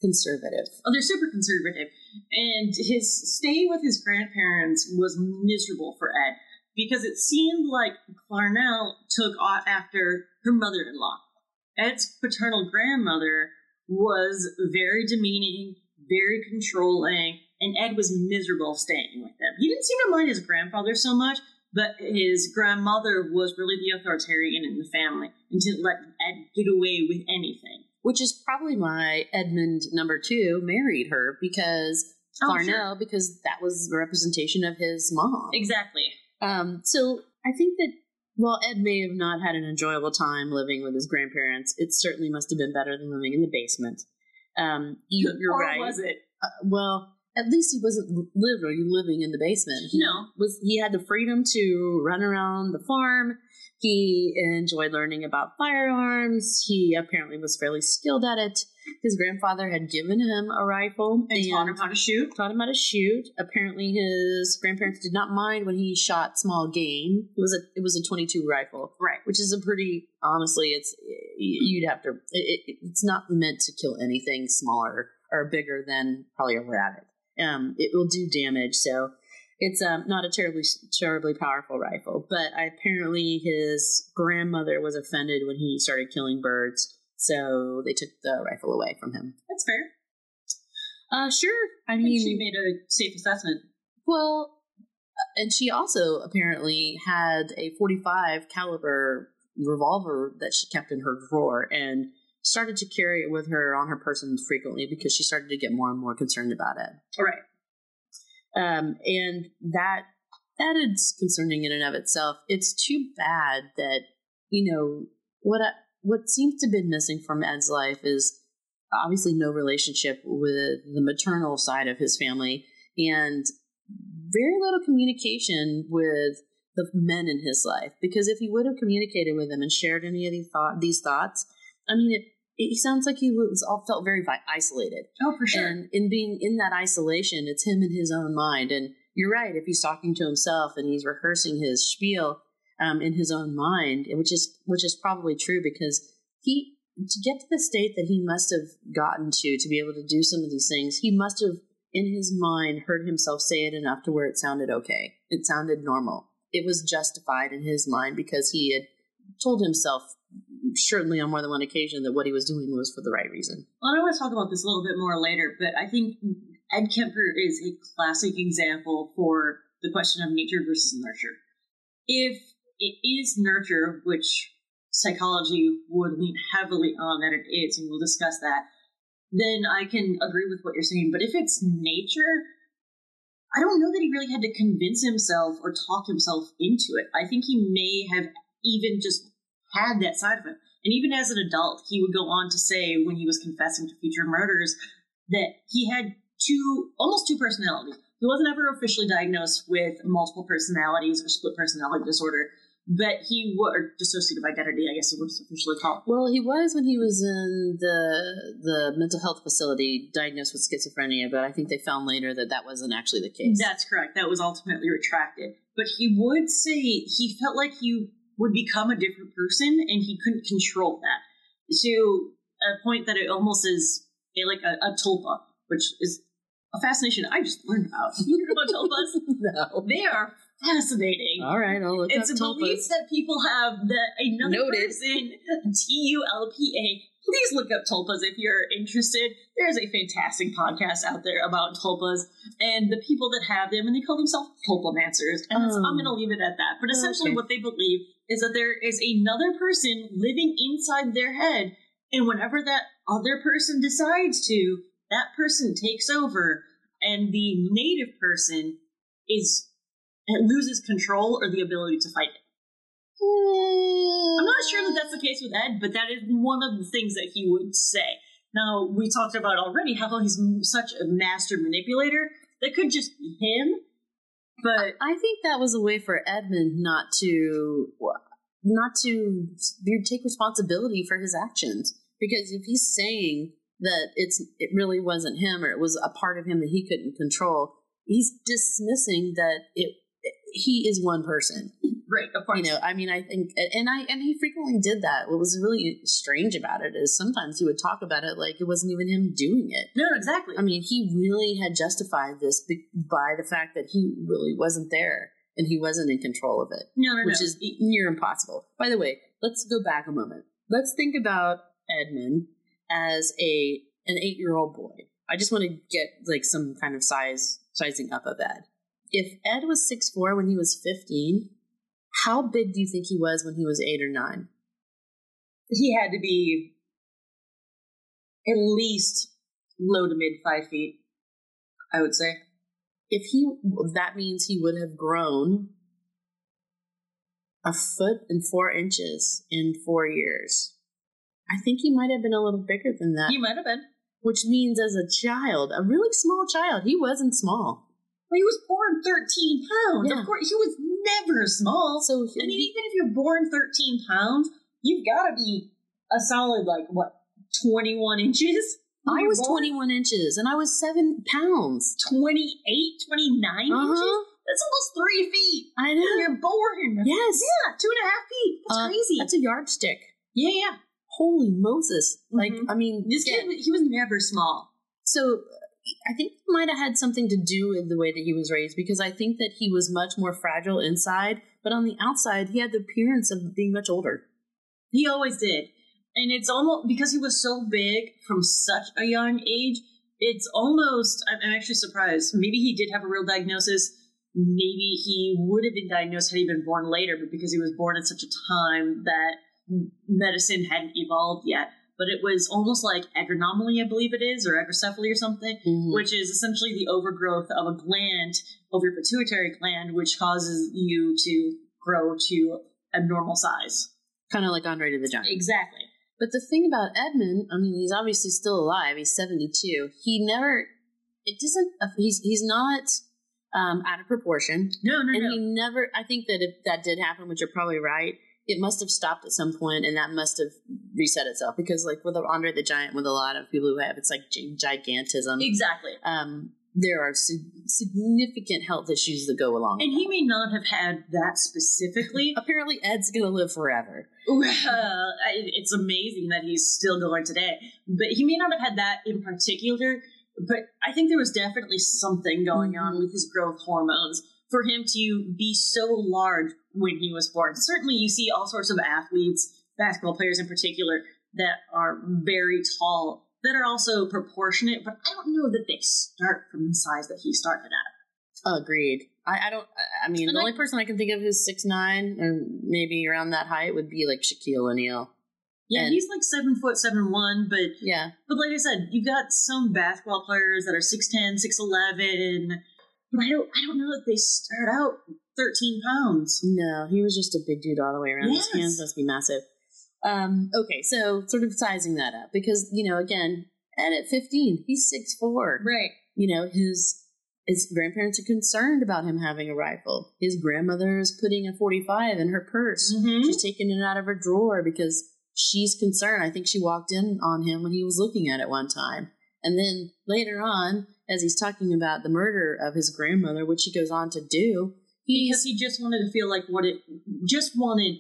conservative. Oh, they're super conservative. And his stay with his grandparents was miserable for Ed because it seemed like Clarnell took off after her mother in law. Ed's paternal grandmother was very demeaning, very controlling, and Ed was miserable staying with them. He didn't seem to mind his grandfather so much, but his grandmother was really the authoritarian in the family and didn't let Ed get away with anything. Which is probably why Edmund number two married her because Oh, Clarnell, because that was the representation of his mom. Exactly. Um, so I think that while Ed may have not had an enjoyable time living with his grandparents, it certainly must have been better than living in the basement. Um, you, you're or right. was it? Uh, well, at least he wasn't literally living in the basement. He No. was he had the freedom to run around the farm. He enjoyed learning about firearms. He apparently was fairly skilled at it. His grandfather had given him a rifle And taught him how to shoot. taught him how to shoot. Apparently, his grandparents did not mind when he shot small game. It was a it was a 22 rifle, Right. which is a pretty honestly, it's you'd have to. It, it's not meant to kill anything smaller or bigger than probably a rabbit. Um, it will do damage, so it's um not a terribly terribly powerful rifle. But apparently, his grandmother was offended when he started killing birds, so they took the rifle away from him. That's fair. Uh, sure. I mean, she made a safe assessment. well, and she also apparently had a 45 caliber revolver that she kept in her drawer and started to carry it with her on her person frequently because she started to get more and more concerned about it. All right. Um, and that that is concerning in and of itself. It's too bad that you know what I, what seems to have been missing from Ed's life is obviously no relationship with the maternal side of his family and very little communication with the men in his life. Because if he would have communicated with them and shared any of these these thoughts, I mean, it it sounds like he was all felt very vi- isolated. Oh, for sure. And in being in that isolation, it's him in his own mind. And you're right, if he's talking to himself and he's rehearsing his spiel um, in his own mind, which is which is probably true because he to get to the state that he must have gotten to to be able to do some of these things, he must have in his mind heard himself say it enough to where it sounded okay. It sounded normal. It was justified in his mind because he had told himself certainly on more than one occasion that what he was doing was for the right reason. Well, I want to talk about this a little bit more later, but I think Ed Kemper is a classic example for the question of nature versus nurture. If it is nurture, which psychology would lean heavily on that it is, and we'll discuss that, then I can agree with what you're saying. But if it's nature, I don't know that he really had to convince himself or talk himself into it. I think he may have even just had that side of him. And even as an adult, he would go on to say when he was confessing to future murders that he had two, almost two personalities. He wasn't ever officially diagnosed with multiple personalities or split personality disorder, but he was, or dissociative identity, I guess it was officially called. Well, he was when he was in the the mental health facility diagnosed with schizophrenia, but I think they found later that that wasn't actually the case. That's correct. That was ultimately retracted. But he would say he felt like he would become a different person and he couldn't control that. To a point that it almost is like a, a tulpa, which is a fascination I just learned about. You know about tulpas? no. They are fascinating. All right, I'll look It's a up belief tulpas. that people have that another Noted. person, T U L P A, please look up tulpas if you're interested. There's a fantastic podcast out there about tulpas and the people that have them, and they call themselves tulpamancers. And that's- I'm Oh. going to leave it at that. But oh, essentially, Okay. what they believe is that there is another person living inside their head, and whenever that other person decides to, that person takes over, and the native person is loses control or the ability to fight it. I'm not sure that that's the case with Ed, but that is one of the things that he would say. Now, we talked about already how he's such a master manipulator. That could just be him, but I think that was a way for Edmund not to not to take responsibility for his actions. Because if he's saying that it's it really wasn't him or it was a part of him that he couldn't control, he's dismissing that it he is one person. right, of course. You know, I mean, I think, and I and he frequently did that. What was really strange about it is sometimes he would talk about it like it wasn't even him doing it. no, exactly. I mean, he really had justified this by the fact that he really wasn't there and he wasn't in control of it, no, no, which no. is near impossible. By the way, let's go back a moment. Let's think about Edmund as a an eight year old boy. I just want to get like some kind of size sizing up of Ed. If Ed was six four when he was fifteen, how big do you think he was when he was eight or nine? he had to be at least low to mid five feet. I would say. if he that means he would have grown a foot and four inches in four years. I think he might have been a little bigger than that, He might have been. which means as a child, a really small child, he wasn't small. Well, he was born 13 pounds. Yeah. Of course, he was never small. So I mean, even if you're born 13 pounds, you've got to be a solid, like, what, 21 inches? I was born 21 inches and I was seven pounds. 28, 29 Uh-huh. inches? That's almost three feet. I when know. You're born. Yes. Yeah, two and a half feet. That's Uh, crazy. That's a yardstick. yeah, yeah. Holy Moses. Like, Mhm. I mean, This yeah. kid, he was never small. So I think it might have had something to do with the way that he was raised because I think that he was much more fragile inside, but on the outside, he had the appearance of being much older. He always did. And it's almost because he was so big from such a young age, it's almost, I'm actually surprised. Maybe he did have a real diagnosis. Maybe he would have been diagnosed had he been born later, but because he was born at such a time that medicine hadn't evolved yet. But it was almost like agronomaly, I believe it is, or agrocephaly or something, Mhm. which is essentially the overgrowth of a gland of your pituitary gland, which causes you to grow to abnormal size. Kind of like Andre the Giant. Exactly. But the thing about Edmund, I mean, he's obviously still alive. He's 72. He never, it doesn't, he's, he's not um, out of proportion. No, no, and no. he never, I think that if that did happen, which you're probably right, it must have stopped at some point and that must have reset itself because like with Andre the Giant, with a lot of people who have, it's like gigantism. exactly. um, there are sig- significant health issues that go along. And he may not have had that specifically. apparently, Ed's gonna live forever. Well, it's amazing that he's still going today. But he may not have had that in particular. But I think there was definitely something going on Mhm. with his growth hormones for him to be so large when he was born. Certainly, you see all sorts of athletes, basketball players in particular, that are very tall, that are also proportionate. But I don't know that they start from the size that he started at. Agreed. I, I don't. I- mean, And the I- only person I can think of who's six nine or maybe around that height would be like Shaquille O'Neal. Yeah, And- he's like seven foot seven one, but Yeah, But like I said, you've got some basketball players that are 6'10", 6'11", but I don't I don't know that they start out 13 pounds. no, he was just a big dude all the way around. Yes. His hands must be massive. Um, okay, so sort of sizing that up because you know, again, Ed at fifteen, he's six four. Right. you know, his his grandparents are concerned about him having a rifle. His grandmother is putting a 45 in her purse. Mm-hmm. She's taking it out of her drawer because she's concerned. I think she walked in on him when he was looking at it one time. And then later on, as he's talking about the murder of his grandmother, which he goes on to do, Because he just wanted to feel like what it just wanted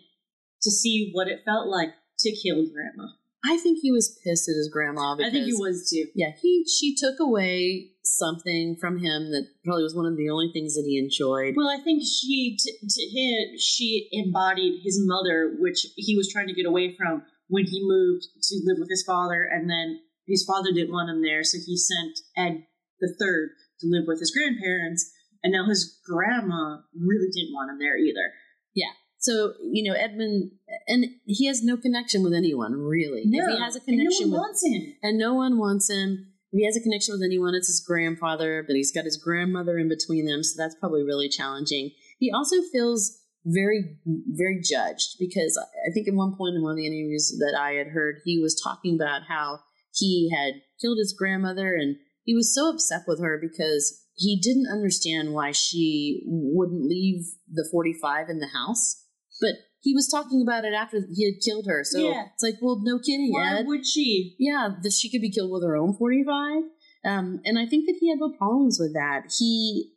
to see what it felt like to kill grandma. I think he was pissed at his grandma I think he was too. Yeah, he she took away something from him that probably was one of the only things that he enjoyed. Well, I think she, t- to him, she embodied his mother, which he was trying to get away from, when he moved to live with his father, and then his father didn't want him there, so he sent Ed the third to live with his grandparents, and now his grandma really didn't want him there either. Yeah. So, you know, Edmund, and he has no connection with anyone, really. No, if he has a and no connection one with, wants him. and no one wants him. If he has a connection with anyone, it's his grandfather, but he's got his grandmother in between them, so that's probably really challenging. He also feels very, very judged because I think at one point in one of the interviews that I had heard, he was talking about how he had killed his grandmother and he was so upset with her because he didn't understand why she wouldn't leave the 45 in the house. But he was talking about it after he had killed her. So Yeah. it's like, well, no kidding, Why Ed. would she? Yeah, that she could be killed with her own 45. Um, and I think that he had no problems with that. He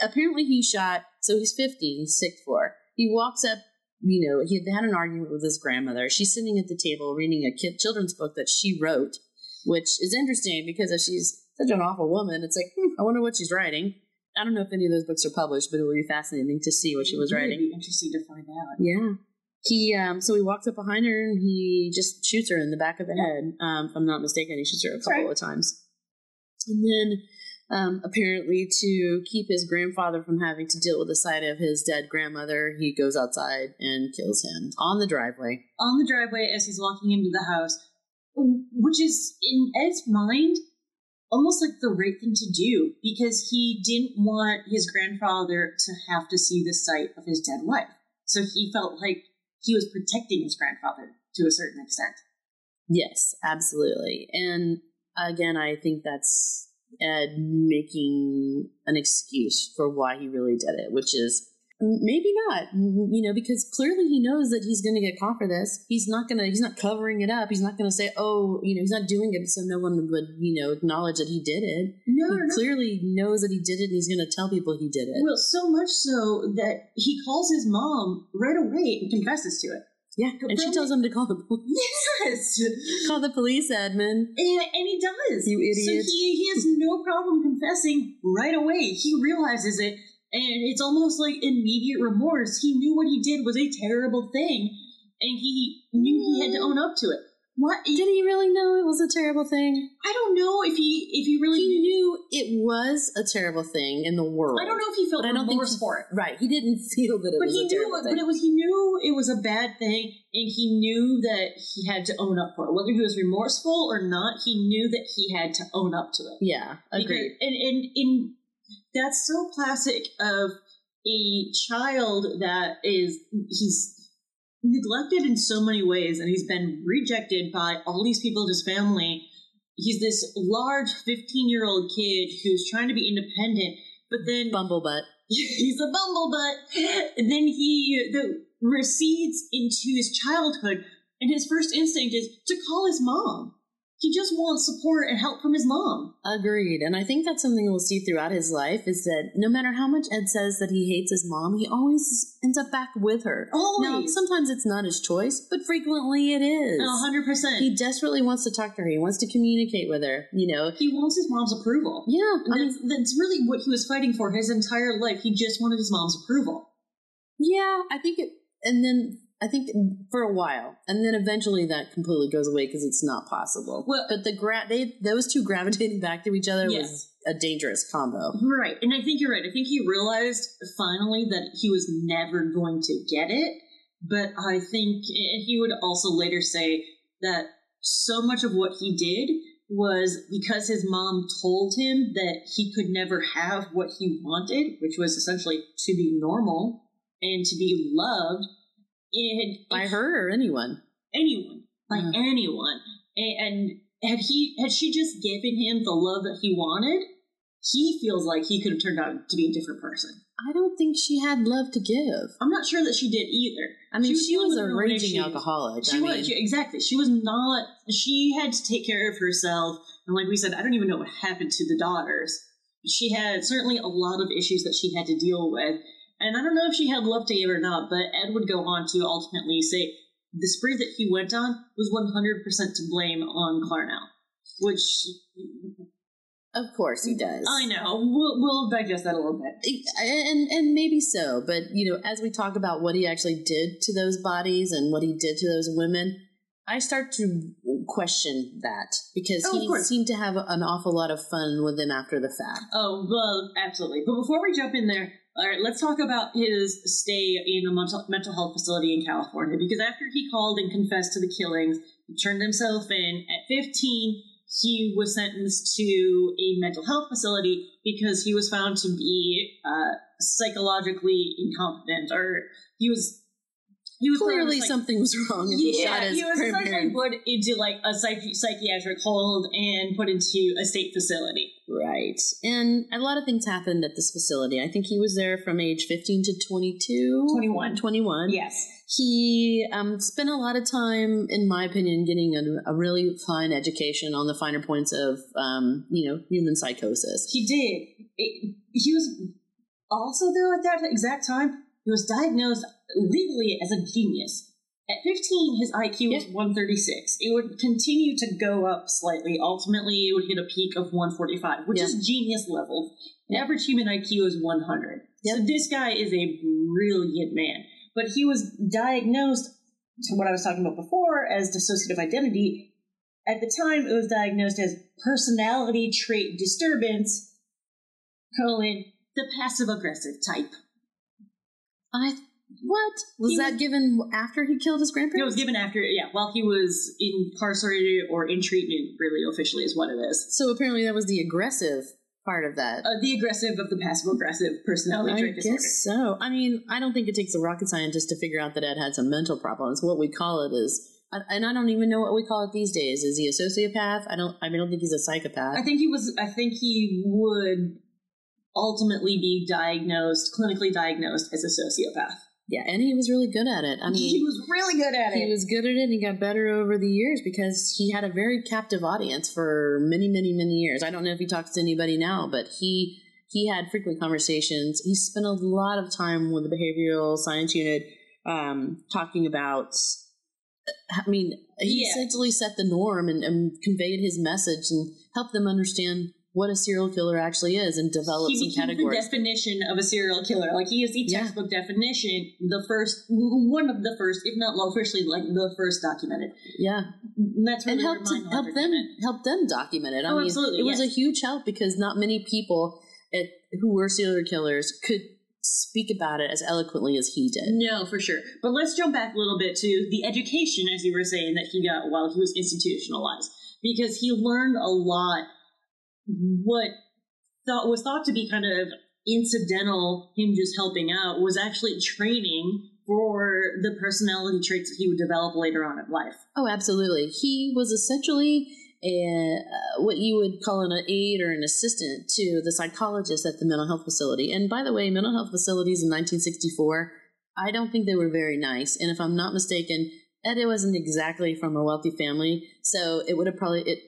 apparently he shot, so he's 50, he's 6'4. He walks up, you know, he had had an argument with his grandmother. She's sitting at the table reading a kid children's book that she wrote, which is interesting because if she's such an awful woman, it's like, hmm, I wonder what she's writing. I don't know if any of those books are published, but it would be fascinating to see what she was It would writing. be interesting to find out. Yeah. He um so he walks up behind her and he just shoots her in the back of the head. Um, if I'm not mistaken, he shoots her a That's couple right. of times. And then um apparently to keep his grandfather from having to deal with the sight of his dead grandmother, he goes outside and kills him on the driveway. On the driveway as he's walking into the house, which is in Ed's mind almost like the right thing to do because he didn't want his grandfather to have to see the sight of his dead wife. So he felt like he was protecting his grandfather to a certain extent. Yes, absolutely. And again, I think that's Ed making an excuse for why he really did it, which is maybe not, you know, because clearly he knows that he's going to get caught for this. He's not going to, he's not covering it up. He's not going to say, oh, you know, he's not doing it so no one would, you know, acknowledge that he did it. No, He clearly knows that he did it and he's going to tell people he did it. Well, so much so that he calls his mom right away and confesses to it. yeah. And she tells him to call the police. Yes, Call the police, Edmund. and, and he does. You idiot. So he, he has no problem confessing right away. He realizes it, and it's almost like immediate remorse. He knew what he did was a terrible thing, and he knew he had to own up to it. What? Did he really know it was a terrible thing? I don't know if he if he really he knew. knew it was a terrible thing in the world. I don't know if he felt But I don't think remorse he- for it. Right, he didn't feel that it But was he a knew, terrible thing. but it was he knew it was a bad thing, and he knew that he had to own up for it. Whether he was remorseful or not, he knew that he had to own up to it. yeah, agreed. Because, and and in that's so classic of a child that is he's neglected in so many ways, and he's been rejected by all these people in his family. He's this large fifteen-year-old kid who's trying to be independent, but then Bumblebutt. he's a bumblebutt. And then he the, recedes into his childhood, and his first instinct is to call his mom. He just wants support and help from his mom. Agreed. And I think that's something we'll see throughout his life is that no matter how much Ed says that he hates his mom, he always ends up back with her. Now, Always. sometimes it's not his choice, but frequently it is. A hundred percent. He desperately wants to talk to her. He wants to communicate with her. You know, He wants his mom's approval. yeah. I mean, that's, that's really what he was fighting for his entire life. He just wanted his mom's approval. Yeah, I think it, and then I think for a while, and then eventually that completely goes away because it's not possible. Well- but the gra- they those two gravitating back to each other Yes. was a dangerous combo. Right. And I think you're right. I think he realized finally that he was never going to get it. But I think and he would also later say that so much of what he did was because his mom told him that he could never have what he wanted, which was essentially to be normal and to be loved. And By her or anyone. anyone, by Uh. anyone. And, and had he had she just given him the love that he wanted, he feels like he could have turned out to be a different person. I don't think she had love to give. I'm not sure that she did either. I mean, She she, was was, a with her own raging issues. alcoholic. She I was mean, exactly. She was not. She had to take care of herself, and like we said, I don't even know what happened to the daughters. She had certainly a lot of issues that she had to deal with, and I don't know if she had love to give or not. But Ed would go on to ultimately say the spree that he went on was 100% to blame on Clarnell, which of course he does. I know. We'll, we'll digest that a little bit. and and maybe so but you know as we talk about what he actually did to those bodies and what he did to those women I start to question that because Oh, he seemed to have an awful lot of fun with them after the fact. Oh, well, absolutely. But before we jump in there, all right, let's talk about his stay in a mental, health facility in California. Because after he called and confessed to the killings, he turned himself in. At 15, he was sentenced to a mental health facility because he was found to be uh, psychologically incompetent, or he was. He was put on a Clearly, psych- something was wrong. He shot yeah, his he was essentially put into like a psych- psychiatric hold and put into a state facility. Right. And a lot of things happened at this facility. I think he was there from age 15 to 22. 21. 21. Yes. He um, spent a lot of time, in my opinion, getting a, a really fine education on the finer points of, um, you know, human psychosis. He did. It, he was also though at that exact time he was diagnosed legally as a genius. At 15, his IQ was 136. It would continue to go up slightly. Ultimately, it would hit a peak of 145, which is genius level. The average human IQ is 100. So this guy is a brilliant man. But he was diagnosed, to what I was talking about before, as dissociative identity. At the time, it was diagnosed as personality trait disturbance, colon, the passive aggressive type. I what was He that was- given after he killed his grandparents? It was given after, yeah, while he was incarcerated or in treatment, really officially is what it is. So apparently that was the aggressive part of that. Uh, the aggressive of the passive aggressive personality I trait disorder. guess so. I mean, I don't think it takes a rocket scientist to figure out that Ed had some mental problems. What we call it is, and I don't even know what we call it these days. Is he a sociopath? I don't. I mean, I don't think he's a psychopath. I think he was. I think he would ultimately be diagnosed, clinically diagnosed as a sociopath. yeah, and he was really good at it. I mean, he was really good at He it. He was good at it and he got better over the years because he had a very captive audience for many, many, many years. I don't know if he talks to anybody now, but he he had frequent conversations. He spent a lot of time with the behavioral science unit um, talking about I mean, he Yeah. essentially set the norm and, and conveyed his message and helped them understand what a serial killer actually is and develop he some became categories. the definition of a serial killer. Like he is the Yeah. textbook definition, the first, one of the first, if not officially, like the first documented. yeah. And that's and really help to help them help them document it. I Oh, mean, absolutely, it was yes. a huge help because not many people at, who were serial killers could speak about it as eloquently as he did. No, for sure. But let's jump back a little bit to the education, as you were saying, that he got while he was institutionalized, because he learned a lot. What thought was thought to be kind of incidental, him just helping out, was actually training for the personality traits that he would develop later on in life. Oh, absolutely. He was essentially a, uh, what you would call an aide or an assistant to the psychologist at the mental health facility. And by the way, mental health facilities in 1964, I don't think they were very nice. And if I'm not mistaken, Ed wasn't exactly from a wealthy family, so it would have probably it,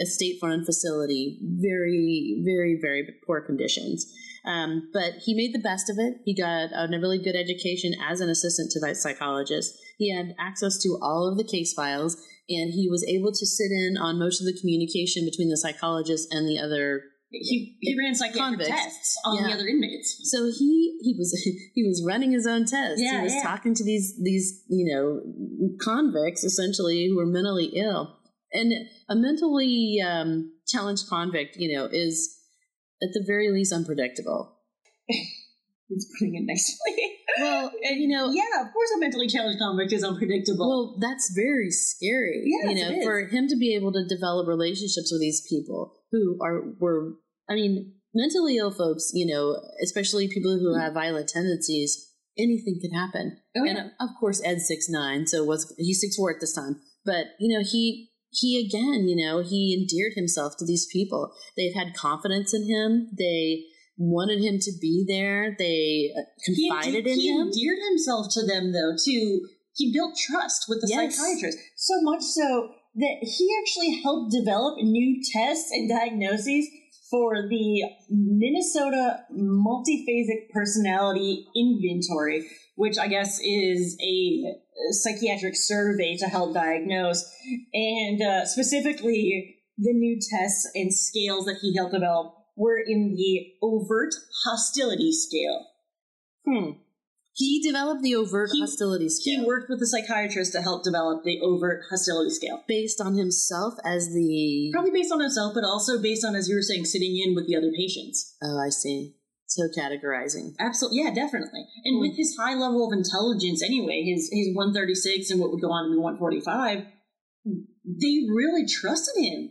a state-run facility, very, very, very poor conditions. Um, but he made the best of it. He got a really good education as an assistant to that psychologist. He had access to all of the case files, and he was able to sit in on most of the communication between the psychologist and the other. He, he ran psychiatric Convicts. tests on the other inmates. So he he was he was running his own tests. Yeah, he was yeah. talking to these these you know convicts essentially who were mentally ill, and a mentally um, challenged convict, you know, is at the very least unpredictable. He's putting it nicely. Well, and you know, yeah, of course, a mentally challenged convict is unpredictable. Well, that's very scary. Yes, you know, it is. for him to be able to develop relationships with these people who are were I mean, mentally ill folks, you know, especially people who have violent tendencies, anything can happen. Oh, yeah. and of course Ed's six nine, so was he's six four at this time. But, you know, he he again, you know, he endeared himself to these people. They've had confidence in him. They wanted him to be there. They uh, confided he, in he him. He endeared himself to them, though, too. He built trust with the Yes. psychiatrist. So much so that he actually helped develop new tests and diagnoses for the Minnesota Multiphasic Personality Inventory, which I guess is a psychiatric survey to help diagnose. And uh, specifically, the new tests and scales that he helped develop were in the overt hostility scale. Hmm. He developed the overt He- hostility scale. He worked with a psychiatrist to help develop the overt hostility scale. based on himself as the. Probably based on himself, but also based on, as you were saying, sitting in with the other patients. Oh, I see. So categorizing. Absolutely, yeah, definitely. And Hmm. with his high level of intelligence, anyway, his his one thirty six and what would go on to be one forty five, they really trusted him.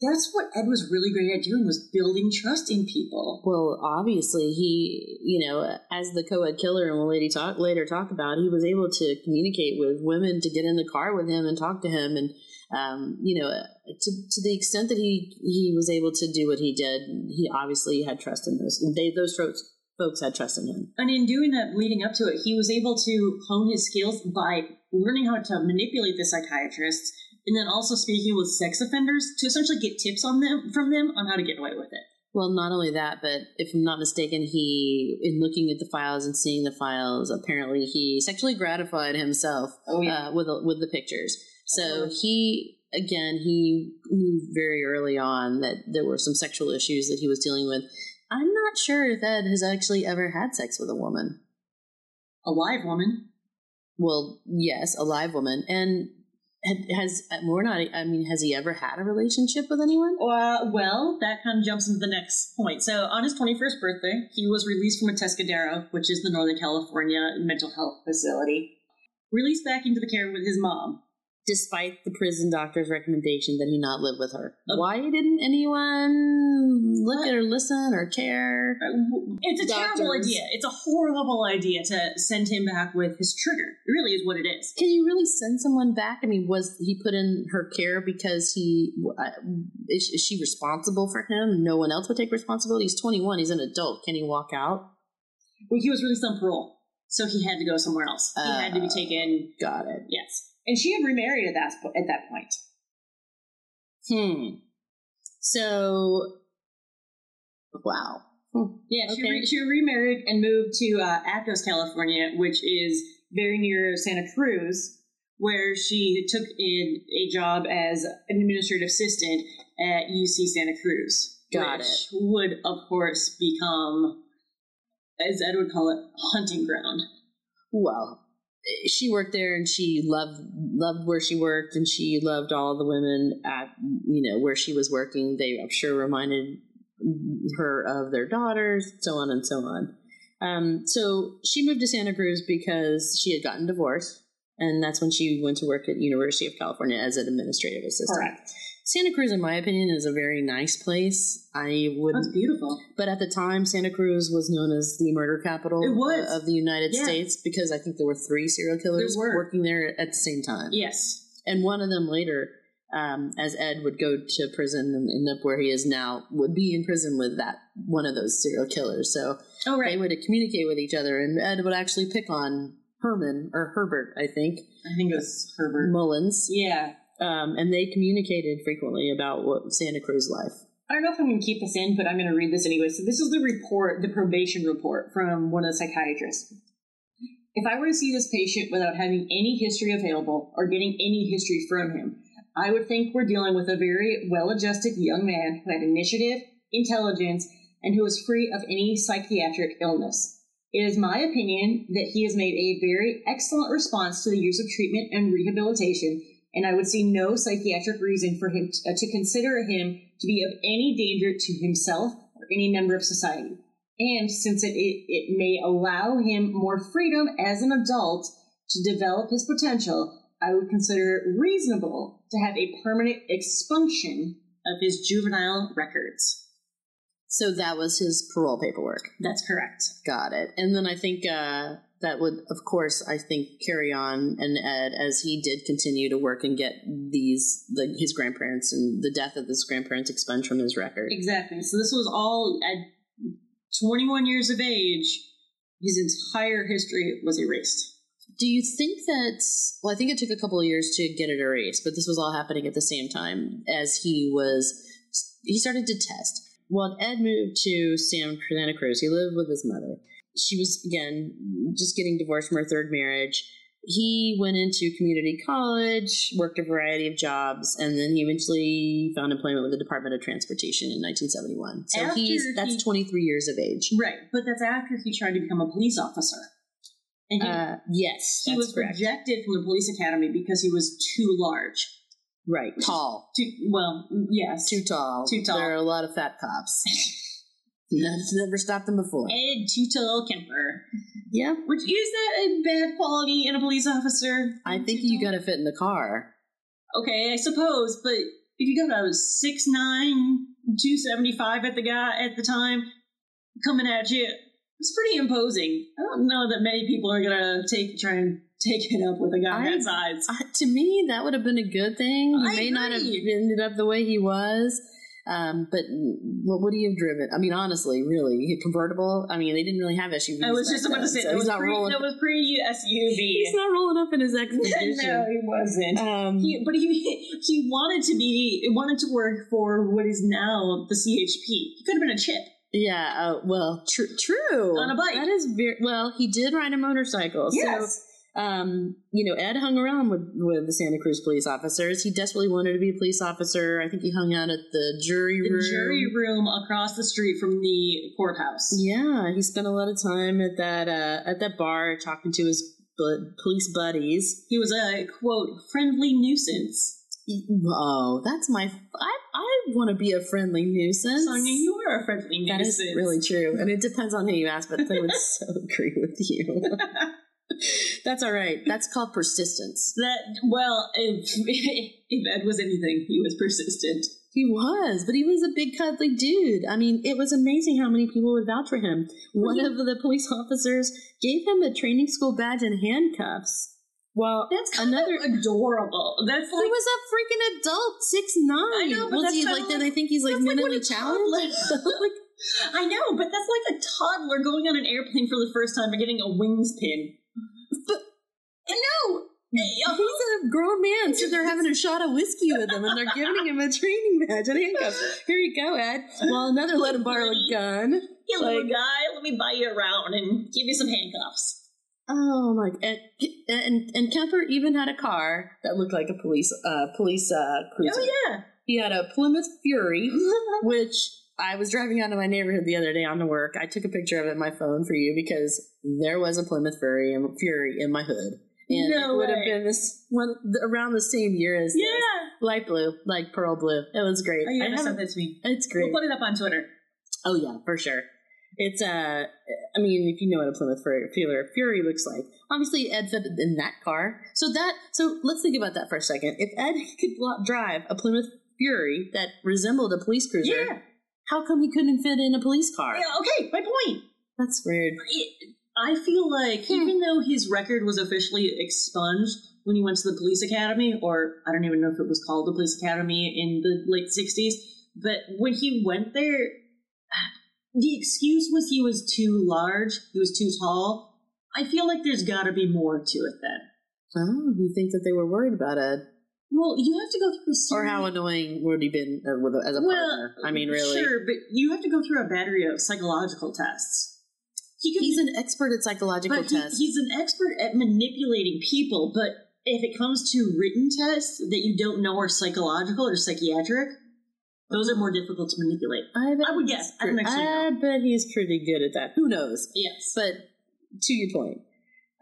That's what Ed was really great at doing was building trust in people. Well, obviously, he, you know, as the co-ed killer, and we'll later talk later talk about, he was able to communicate with women to get in the car with him and talk to him, and um, you know, to to the extent that he he was able to do what he did, he obviously had trust in those. They those folks folks had trust in him. And in doing that, leading up to it, he was able to hone his skills by learning how to manipulate the psychiatrists, and then also speaking with sex offenders to essentially get tips on them from them on how to get away with it. Well, not only that, but if I'm not mistaken, he, in looking at the files and seeing the files, apparently he sexually gratified himself Oh uh, with the- with the pictures. So he again he knew very early on that there were some sexual issues that he was dealing with. I'm not sure if Ed has actually ever had sex with a woman. a live woman. Well, yes, a live woman, and has we're not. I mean, has he ever had a relationship with anyone? Uh, well, that kind of jumps into the next point. So, on his 21st birthday, he was released from a Atascadero, which is the Northern California mental health facility, released back into the care with his mom. Despite the prison doctor's recommendation that he not live with her. Okay. Why didn't anyone look at or listen or care? Uh, It's a terrible idea. It's a horrible idea to send him back with his trigger. It really is what it is. Can you really send someone back? I mean, was he put in her care because he uh, is, is she responsible for him? No one else would take responsibility. He's 21. He's an adult. Can he walk out? Well, he was released on parole, so he had to go somewhere else. He had to be Uh. taken. Got it. Yes, and she had remarried at that at that point. Hmm. So, wow. Hmm. Yeah, she, Okay. re- she remarried and moved to uh, Aptos, California, which is very near Santa Cruz, where she took in a job as an administrative assistant at UC Santa Cruz. Got which would, of course, become, as Ed would call it, hunting ground. well she worked there and she loved loved where she worked and she loved all the women at you know where she was working. They i'm sure reminded her of their daughters so on and so on. Um, so she moved to santa cruz because she had gotten divorced and that's when she went to work at university of california as an administrative assistant santa cruz in my opinion is a very nice place i would That's beautiful. but at the time, Santa Cruz was known as the murder capital uh, of the United Yeah. States because I think there were three serial killers There working there at the same time. Yes. And one of them later, um, as Ed would go to prison and end up where he is now, would be in prison with that one of those serial killers. So Oh, they would communicate with each other, and Ed would actually pick on Herman or Herbert, I think, I think it was Herbert. Mullins, Yeah. Um, and they communicated frequently about what Santa Cruz life. I don't know if I'm going to keep this in, but I'm going to read this anyway. So this is the report, the probation report from one of the psychiatrists. If I were to see this patient without having any history available or getting any history from him, I would think we're dealing with a very well-adjusted young man who had initiative, intelligence, and who is free of any psychiatric illness. It is my opinion that he has made a very excellent response to the use of treatment and rehabilitation, and I would see no psychiatric reason for him to, uh, to consider him to be of any danger to himself or any member of society. And since it, it, it may allow him more freedom as an adult to develop his potential, I would consider it reasonable to have a permanent expunction of his juvenile records. So that was his parole paperwork. That's correct. Got it. And then I think uh, that would, of course, I think carry on and Ed as he did continue to work and get these the, his grandparents and the death of his grandparents expunged from his record. Exactly. So this was all at 21 years of age. His entire history was erased. Do you think that? Well, I think it took a couple of years to get it erased, but this was all happening at the same time as he was. He started to test. Well, Ed moved to San Santa Cruz. He lived with his mother. She was again just getting divorced from her third marriage. he went into community college, worked a variety of jobs, and then he eventually found employment with the Department of Transportation in 1971. So After he's that's he- 23 years of age. Right, but that's after he tried to become a police officer. And he, Uh, yes, he was correct. rejected from the police academy because he was too large. right, tall, Too well, yes. too tall, Too tall. There are a lot of fat cops. That's never stopped them before. Ed Tall Kemper. Yeah, Which is that a bad quality in a police officer? I think you got to fit in the car. Okay, I suppose, but if you got a 6'9", 275 at the guy at the time coming at you, it's pretty imposing. I don't know that many people are gonna take try and take it up with a guy I- that size. To me, that would have been a good thing. He I may not have ended up the way he was. Um, but what would he have driven? I mean, honestly, really, a convertible. I mean, they didn't really have SUVs. I was just about to say so that was, not pre, rolling. that was pre SUV. He's not rolling up in his expedition. no, he wasn't. Um, He, but he he wanted to be wanted to work for what is now the CHP. He could have been a chip. yeah. Uh, well, tr- true. On a bike. That is very well. He did ride a motorcycle. So um, you know, Ed hung around with, with the Santa Cruz police officers. He desperately wanted to be a police officer. I think he hung out at the jury the room. jury room across the street from the courthouse. Yeah, he spent a lot of time at that uh, at that bar talking to his bu- police buddies. He was a quote friendly nuisance. Oh, that's my. I I want to be a friendly nuisance. Sonia, you are a friendly that nuisance. That is really true, and it depends on who you ask. But I would so agree with you. that's all right. That's called persistence. that. Well, if if Ed was anything, he was persistent. He was, but he was a big cuddly dude. I mean, it was amazing how many people would vouch for him. One of the police officers gave him a training school badge and handcuffs. Well, That's kind another. of adorable. That's he like was a freaking adult, six nine. I know, but was that's he like? Then like- I think he's like like mentally a challenged. like, I know, but that's like a toddler going on an airplane for the first time and getting a wings pin. But I know. He's a grown man, so they're having a shot of whiskey with him, and they're giving him a training badge and handcuffs. Here you go, Ed. Well, another let him borrow a gun. Hey, little Like- guy, let me buy you around and give you some handcuffs. Oh my! And, and and Kemper even had a car that looked like a police uh police uh cruiser. Oh yeah. He had a Plymouth Fury, which I was driving out of my neighborhood the other day on to work. I took a picture of it on my phone for you because there was a Plymouth Fury in, Fury in my hood. And No it would way. have been this one around the same year as this. yeah. light blue, like pearl blue. It was great. Oh, you I gotta that to me. it's great. We'll put it up on Twitter. Oh yeah, for sure. It's uh, I mean, if you know what a Plymouth Fury, Fury, Fury looks like, obviously Ed fit in that car. So that, so let's think about that for a second. If Ed could drive a Plymouth Fury that resembled a police cruiser, Yeah. How come he couldn't fit in a police car? Yeah. Okay. My point. That's weird. It- I feel like Hmm. even though his record was officially expunged when he went to the police academy, or I don't even know if it was called the police academy in the late '60s, but when he went there, the excuse was he was too large, he was too tall. I feel like there's got to be more to it then. Oh, you think that they were worried about Ed, Well, you have to go through a or how annoying would he been uh, with a, as a well, partner? I mean, really, Sure, but you have to go through a battery of psychological tests. He could he's an expert at psychological but he- tests. he's an expert at manipulating people. But if it comes to written tests that you don't know are psychological or psychiatric, those are more difficult to manipulate. I, I would guess. I don't pre- actually I bet he's pretty good at that. Who knows? Yes. But to your point.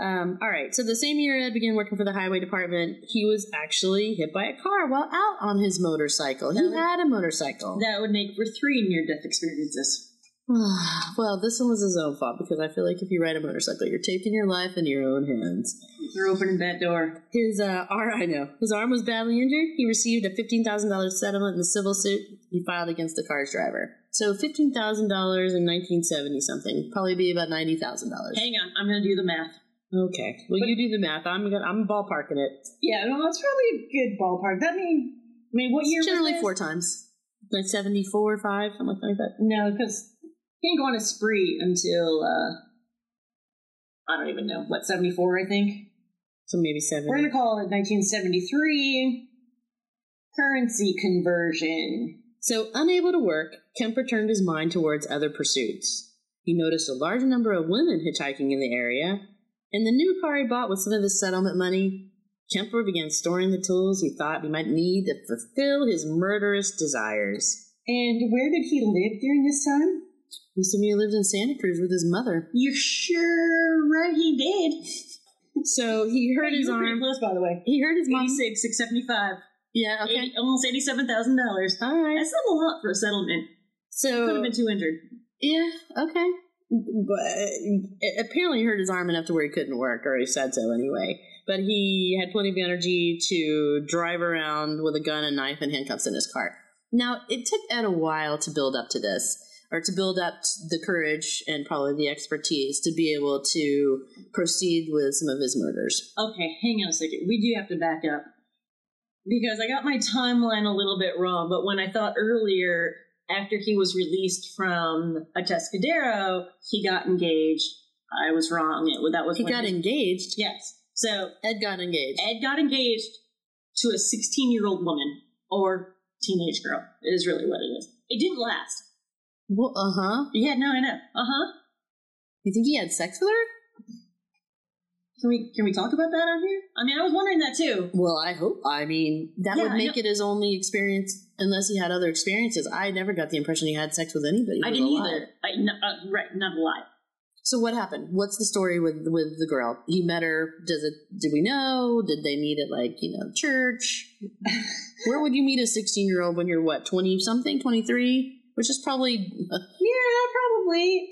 Um, all right. So the same year Ed began working for the highway department, he was actually hit by a car while out on his motorcycle. He would- had a motorcycle. That would make for three near death experiences. well, this one was his own fault because I feel like if you ride a motorcycle, you're taking your life in your own hands. You're opening that door. His uh, arm, I know, his arm was badly injured. He received a fifteen thousand dollars settlement in the civil suit he filed against the car's driver. So fifteen thousand dollars in nineteen seventy something, probably be about ninety thousand dollars. Hang on, I'm going to do the math. Okay, well you do the math. I'm gonna, I'm ballparking it. Yeah, no, that's probably a good ballpark. That mean, I mean, what year? Generally four times, like seventy four, or five, something like that. No, because he didn't go on a spree until uh, I don't even know what seventy four. I think. So maybe seven. We're going to call it 1973 currency conversion. So, unable to work, Kemper turned his mind towards other pursuits. He noticed a large number of women hitchhiking in the area, In the new car he bought with some of his settlement money, Kemper began storing the tools he thought he might need to fulfill his murderous desires. And where did he live during this time? He said he lived in Santa Cruz with his mother. You're sure right he did. So he hurt Hey, his you were pretty arm. close, by the way. He hurt his mom. 86, 675. Yeah, okay. 80 almost $87,000. All right. That's not a lot for a settlement. So. Could have been 200 yeah, okay. But uh, apparently hurt his arm enough to where he couldn't work, or he said so anyway. But he had plenty of energy to drive around with a gun and knife and handcuffs in his car. Now it took Ed a while to build up to this, or to build up the courage and probably the expertise to be able to proceed with some of his murders. Okay, hang on a second. We do have to back up. Because I got my timeline a little bit wrong, but when I thought earlier, after he was released from a Atascadero, he got engaged. I was wrong. It, that was He got engaged. Yes. So Ed got engaged. Ed got engaged to a 16 year old woman or teenage girl. It is really what it is. It didn't last. Well, uh huh. Yeah, no, I know. Uh huh. You think he had sex with her? Can we can we talk about that on here? I mean, I was wondering that too. Well, I hope. I mean, that Yeah, would make it his only experience, unless he had other experiences. I never got the impression he had sex with anybody. I didn't alive. either. I, no, uh, right, not a lie. So what happened? What's the story with with the girl? He met her. Does it? Did we know? Did they meet at like you know church? Where would you meet a sixteen year old when you're what twenty something, twenty three? Which is probably Yeah, probably.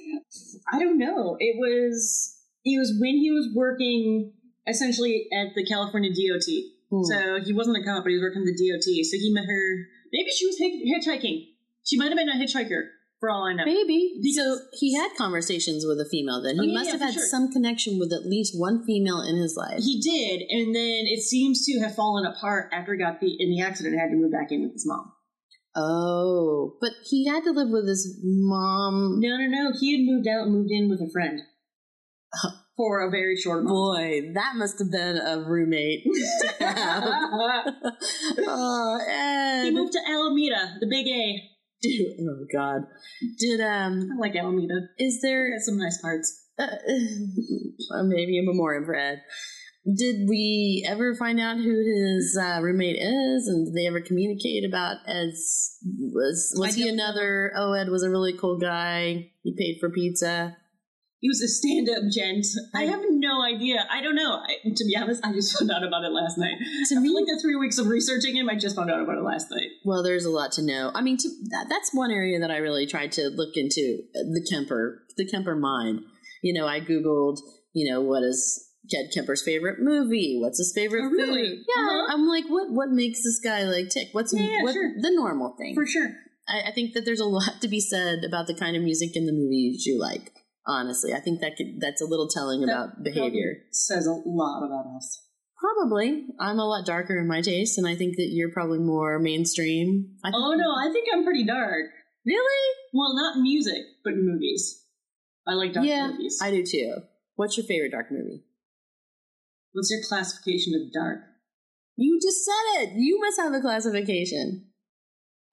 I don't know. It was it was when he was working essentially at the California DOT. hmm. So he wasn't a cop, but he was working at the DOT. So he met her. Maybe she was hitchhiking. She might have been a hitchhiker, for all I know. maybe. Because- so he had conversations with a female. Then Oh, he yeah, must yeah, have had sure. some connection with at least one female in his life. He did, and then it seems to have fallen apart after he got the in the accident. and Had to move back in with his mom. oh, but he had to live with his mom. No, no, no. He had moved out and moved in with a friend for a very short amount. Boy, that must have been a roommate. oh, Ed. he moved to Alameda, the Big A. Dude, oh God. Did um? I like Alameda. Is there has some nice parts. uh, maybe a memoriam for Ed? Did we ever find out who his uh, roommate is, and did they ever communicate about Ed's? Was was I he another? Oh, Ed was a really cool guy. He paid for pizza. He was a stand-up gent. I have no idea. I don't know. I, to be honest, I just found out about it last night. To After me, like the three weeks of researching him, I just found out about it last night. Well, there's a lot to know. I mean, to, that, that's one area that I really tried to look into uh, the Kemper, the Kemper mind. You know, I googled, you know, what is Ted Kemper's favorite movie? What's his favorite Oh, really? food? Yeah, Uh-huh. I'm like, what what makes this guy like tick? What's Yeah, yeah, what sure. the normal thing? For sure. I, I think that there's a lot to be said about the kind of music in the movies you like. Honestly, I think that could, that's a little telling about behavior. says a lot about us. Probably, I'm a lot darker in my taste, and I think that you're probably more mainstream. I Oh no, I think I'm pretty dark. really? Well, not music, but movies. I like dark yeah, movies. I do too. What's your favorite dark movie? What's your classification of dark? You just said it. You must have a classification.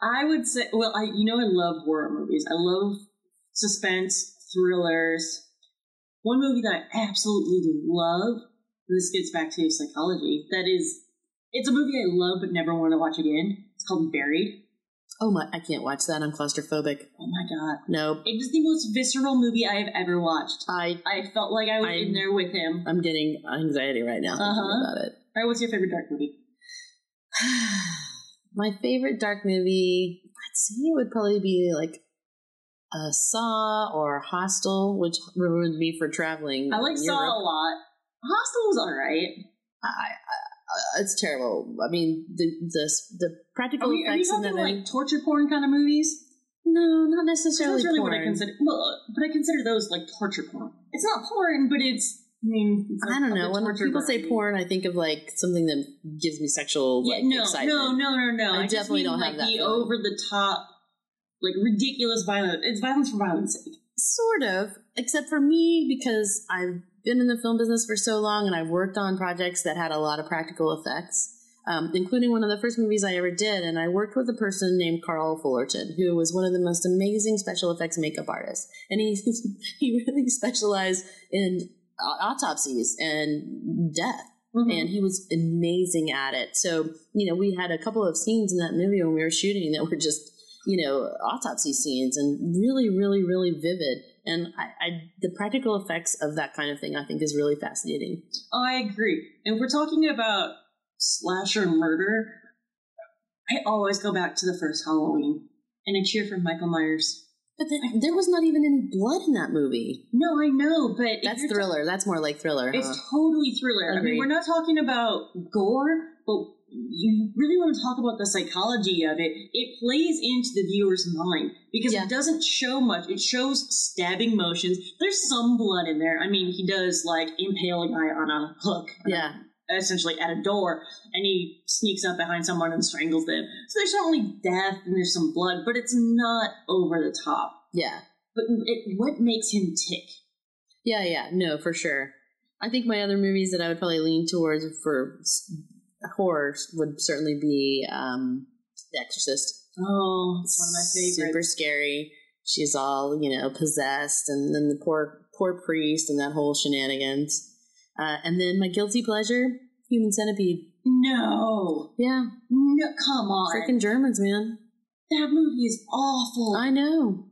I would say, well, I you know I love horror movies. I love suspense, thrillers. One movie that I absolutely love, and this gets back to psychology, that is, it's a movie I love but never want to watch again. It's called Buried. Oh my! I can't watch that. I'm claustrophobic. Oh my god. No. It was the most visceral movie I have ever watched. I I felt like I was I'm- in there with him. I'm getting anxiety right now thinking Uh-huh. about it. All right, what's your favorite dark movie? my favorite dark movie, I'd say it would probably be like a Saw or Hostel, which ruined me for traveling. I like Saw a lot. Hostel was alright. I, I, uh, it's terrible. I mean, the the the practical Are, we, are you effects in that. like torture porn kind of movies? no, not necessarily. That's really what I porn. consider. Well, but I consider those like torture porn. It's not porn, but it's. I mean, it's I don't know. When people say porn. porn, I think of like something that gives me sexual yeah, like, no, excitement. no, no, no, no. I I, definitely mean, don't like have that the over the top, like ridiculous violence. It's violence for violence sake. Sort of, except for me because I've been in the film business for so long and I've worked on projects that had a lot of practical effects, um, including one of the first movies I ever did. And I worked with a person named Carl Fullerton, who was one of the most amazing special effects makeup artists. And he he really specialized in autopsies and death. Mm-hmm. And he was amazing at it. So, you know, we had a couple of scenes in that movie when we were shooting that were just, you know, autopsy scenes and really, really, really vivid. And I, I, the practical effects of that kind of thing, I think, is really fascinating. Oh, I agree. And we're talking about slasher murder. I always go back to the first Halloween and I cheer for Michael Myers. But then, there was not even any blood in that movie. No, I know, but that's thriller. that's more like thriller. It's huh? totally thriller. Agreed. I mean, we're not talking about gore, but you really want to talk about the psychology of it. It plays into the viewer's mind because yeah. it doesn't show much. It shows stabbing motions. There's some blood in there. I mean, he does like impale a guy on a hook. Yeah essentially at a door and he sneaks up behind someone and strangles them. So there's certainly death and there's some blood, but it's not over the top. Yeah. But it, what makes him tick? Yeah, yeah, no, for sure. I think my other movies that I would probably lean towards for horror would certainly be um, The Exorcist. Oh, it's one of my favorites. Super scary. She's all you know possessed, and then the poor poor priest and that whole shenanigans. Uh, and then my guilty pleasure, Human Centipede. No. Yeah. No, come on. Freaking Germans, man. That movie is awful. I know.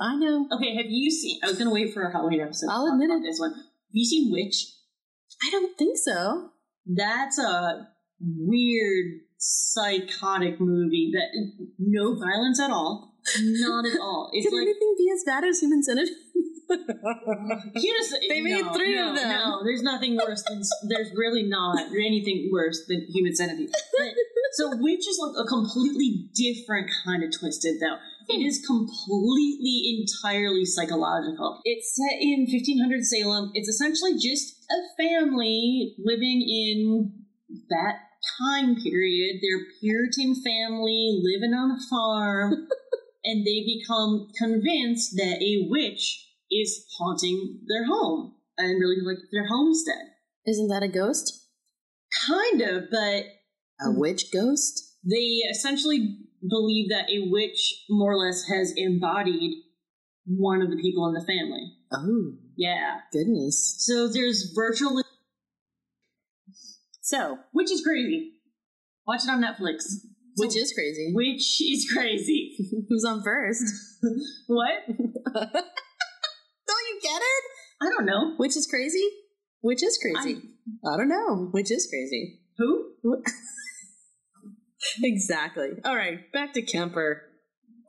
I know. Okay, have you seen? I was gonna wait for a Halloween episode. I'll admit it. This one. Have you seen Witch? I don't think so. That's a weird, psychotic movie that no violence at all. Not at all. It's Could like, anything be as bad as Human Centipede? they made no, three no, of them. No, there's nothing worse than there's really not anything worse than human centipede. But, so witch is like a completely different kind of twisted though. It is completely entirely psychological. It's set in 1500 Salem. It's essentially just a family living in that time period. They're Puritan family living on a farm. and they become convinced that a witch is haunting their home and really like their homestead. Isn't that a ghost? Kind of, but a witch ghost? They essentially believe that a witch more or less has embodied one of the people in the family. Oh. Yeah. Goodness. So there's virtual So, which is crazy. Watch it on Netflix. Which is crazy. Which is crazy. Who's on first? what? Don't you get it? I don't know. Which is crazy? Which is crazy? I'm, I do not know. Which is crazy? Who? exactly. All right, back to Kemper.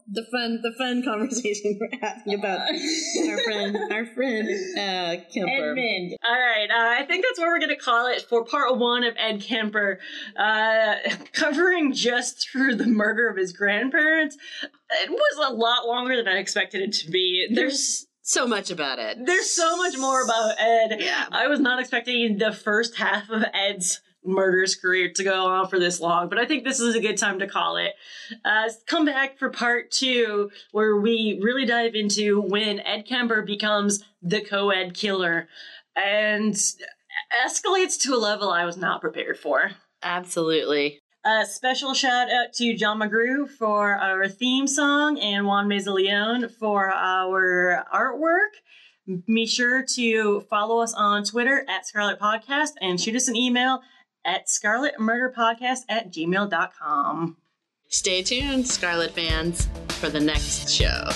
The fun, the fun conversation we're having about uh, our friend, our friend uh, Kemper. Edmund. All right, uh, I think that's what we're going to call it for part one of Ed Kemper, uh, covering just through the murder of his grandparents. It was a lot longer than I expected it to be. There's so much about Ed. There's so much more about Ed. Yeah. I was not expecting the first half of Ed's murderous career to go on for this long, but I think this is a good time to call it. Uh, come back for part two, where we really dive into when Ed Kemper becomes the co ed killer and escalates to a level I was not prepared for. Absolutely. A special shout out to John McGrew for our theme song and Juan Mezaleon for our artwork. Be sure to follow us on Twitter at Scarlet Podcast and shoot us an email at scarletmurderpodcast at gmail.com. Stay tuned, Scarlet fans, for the next show.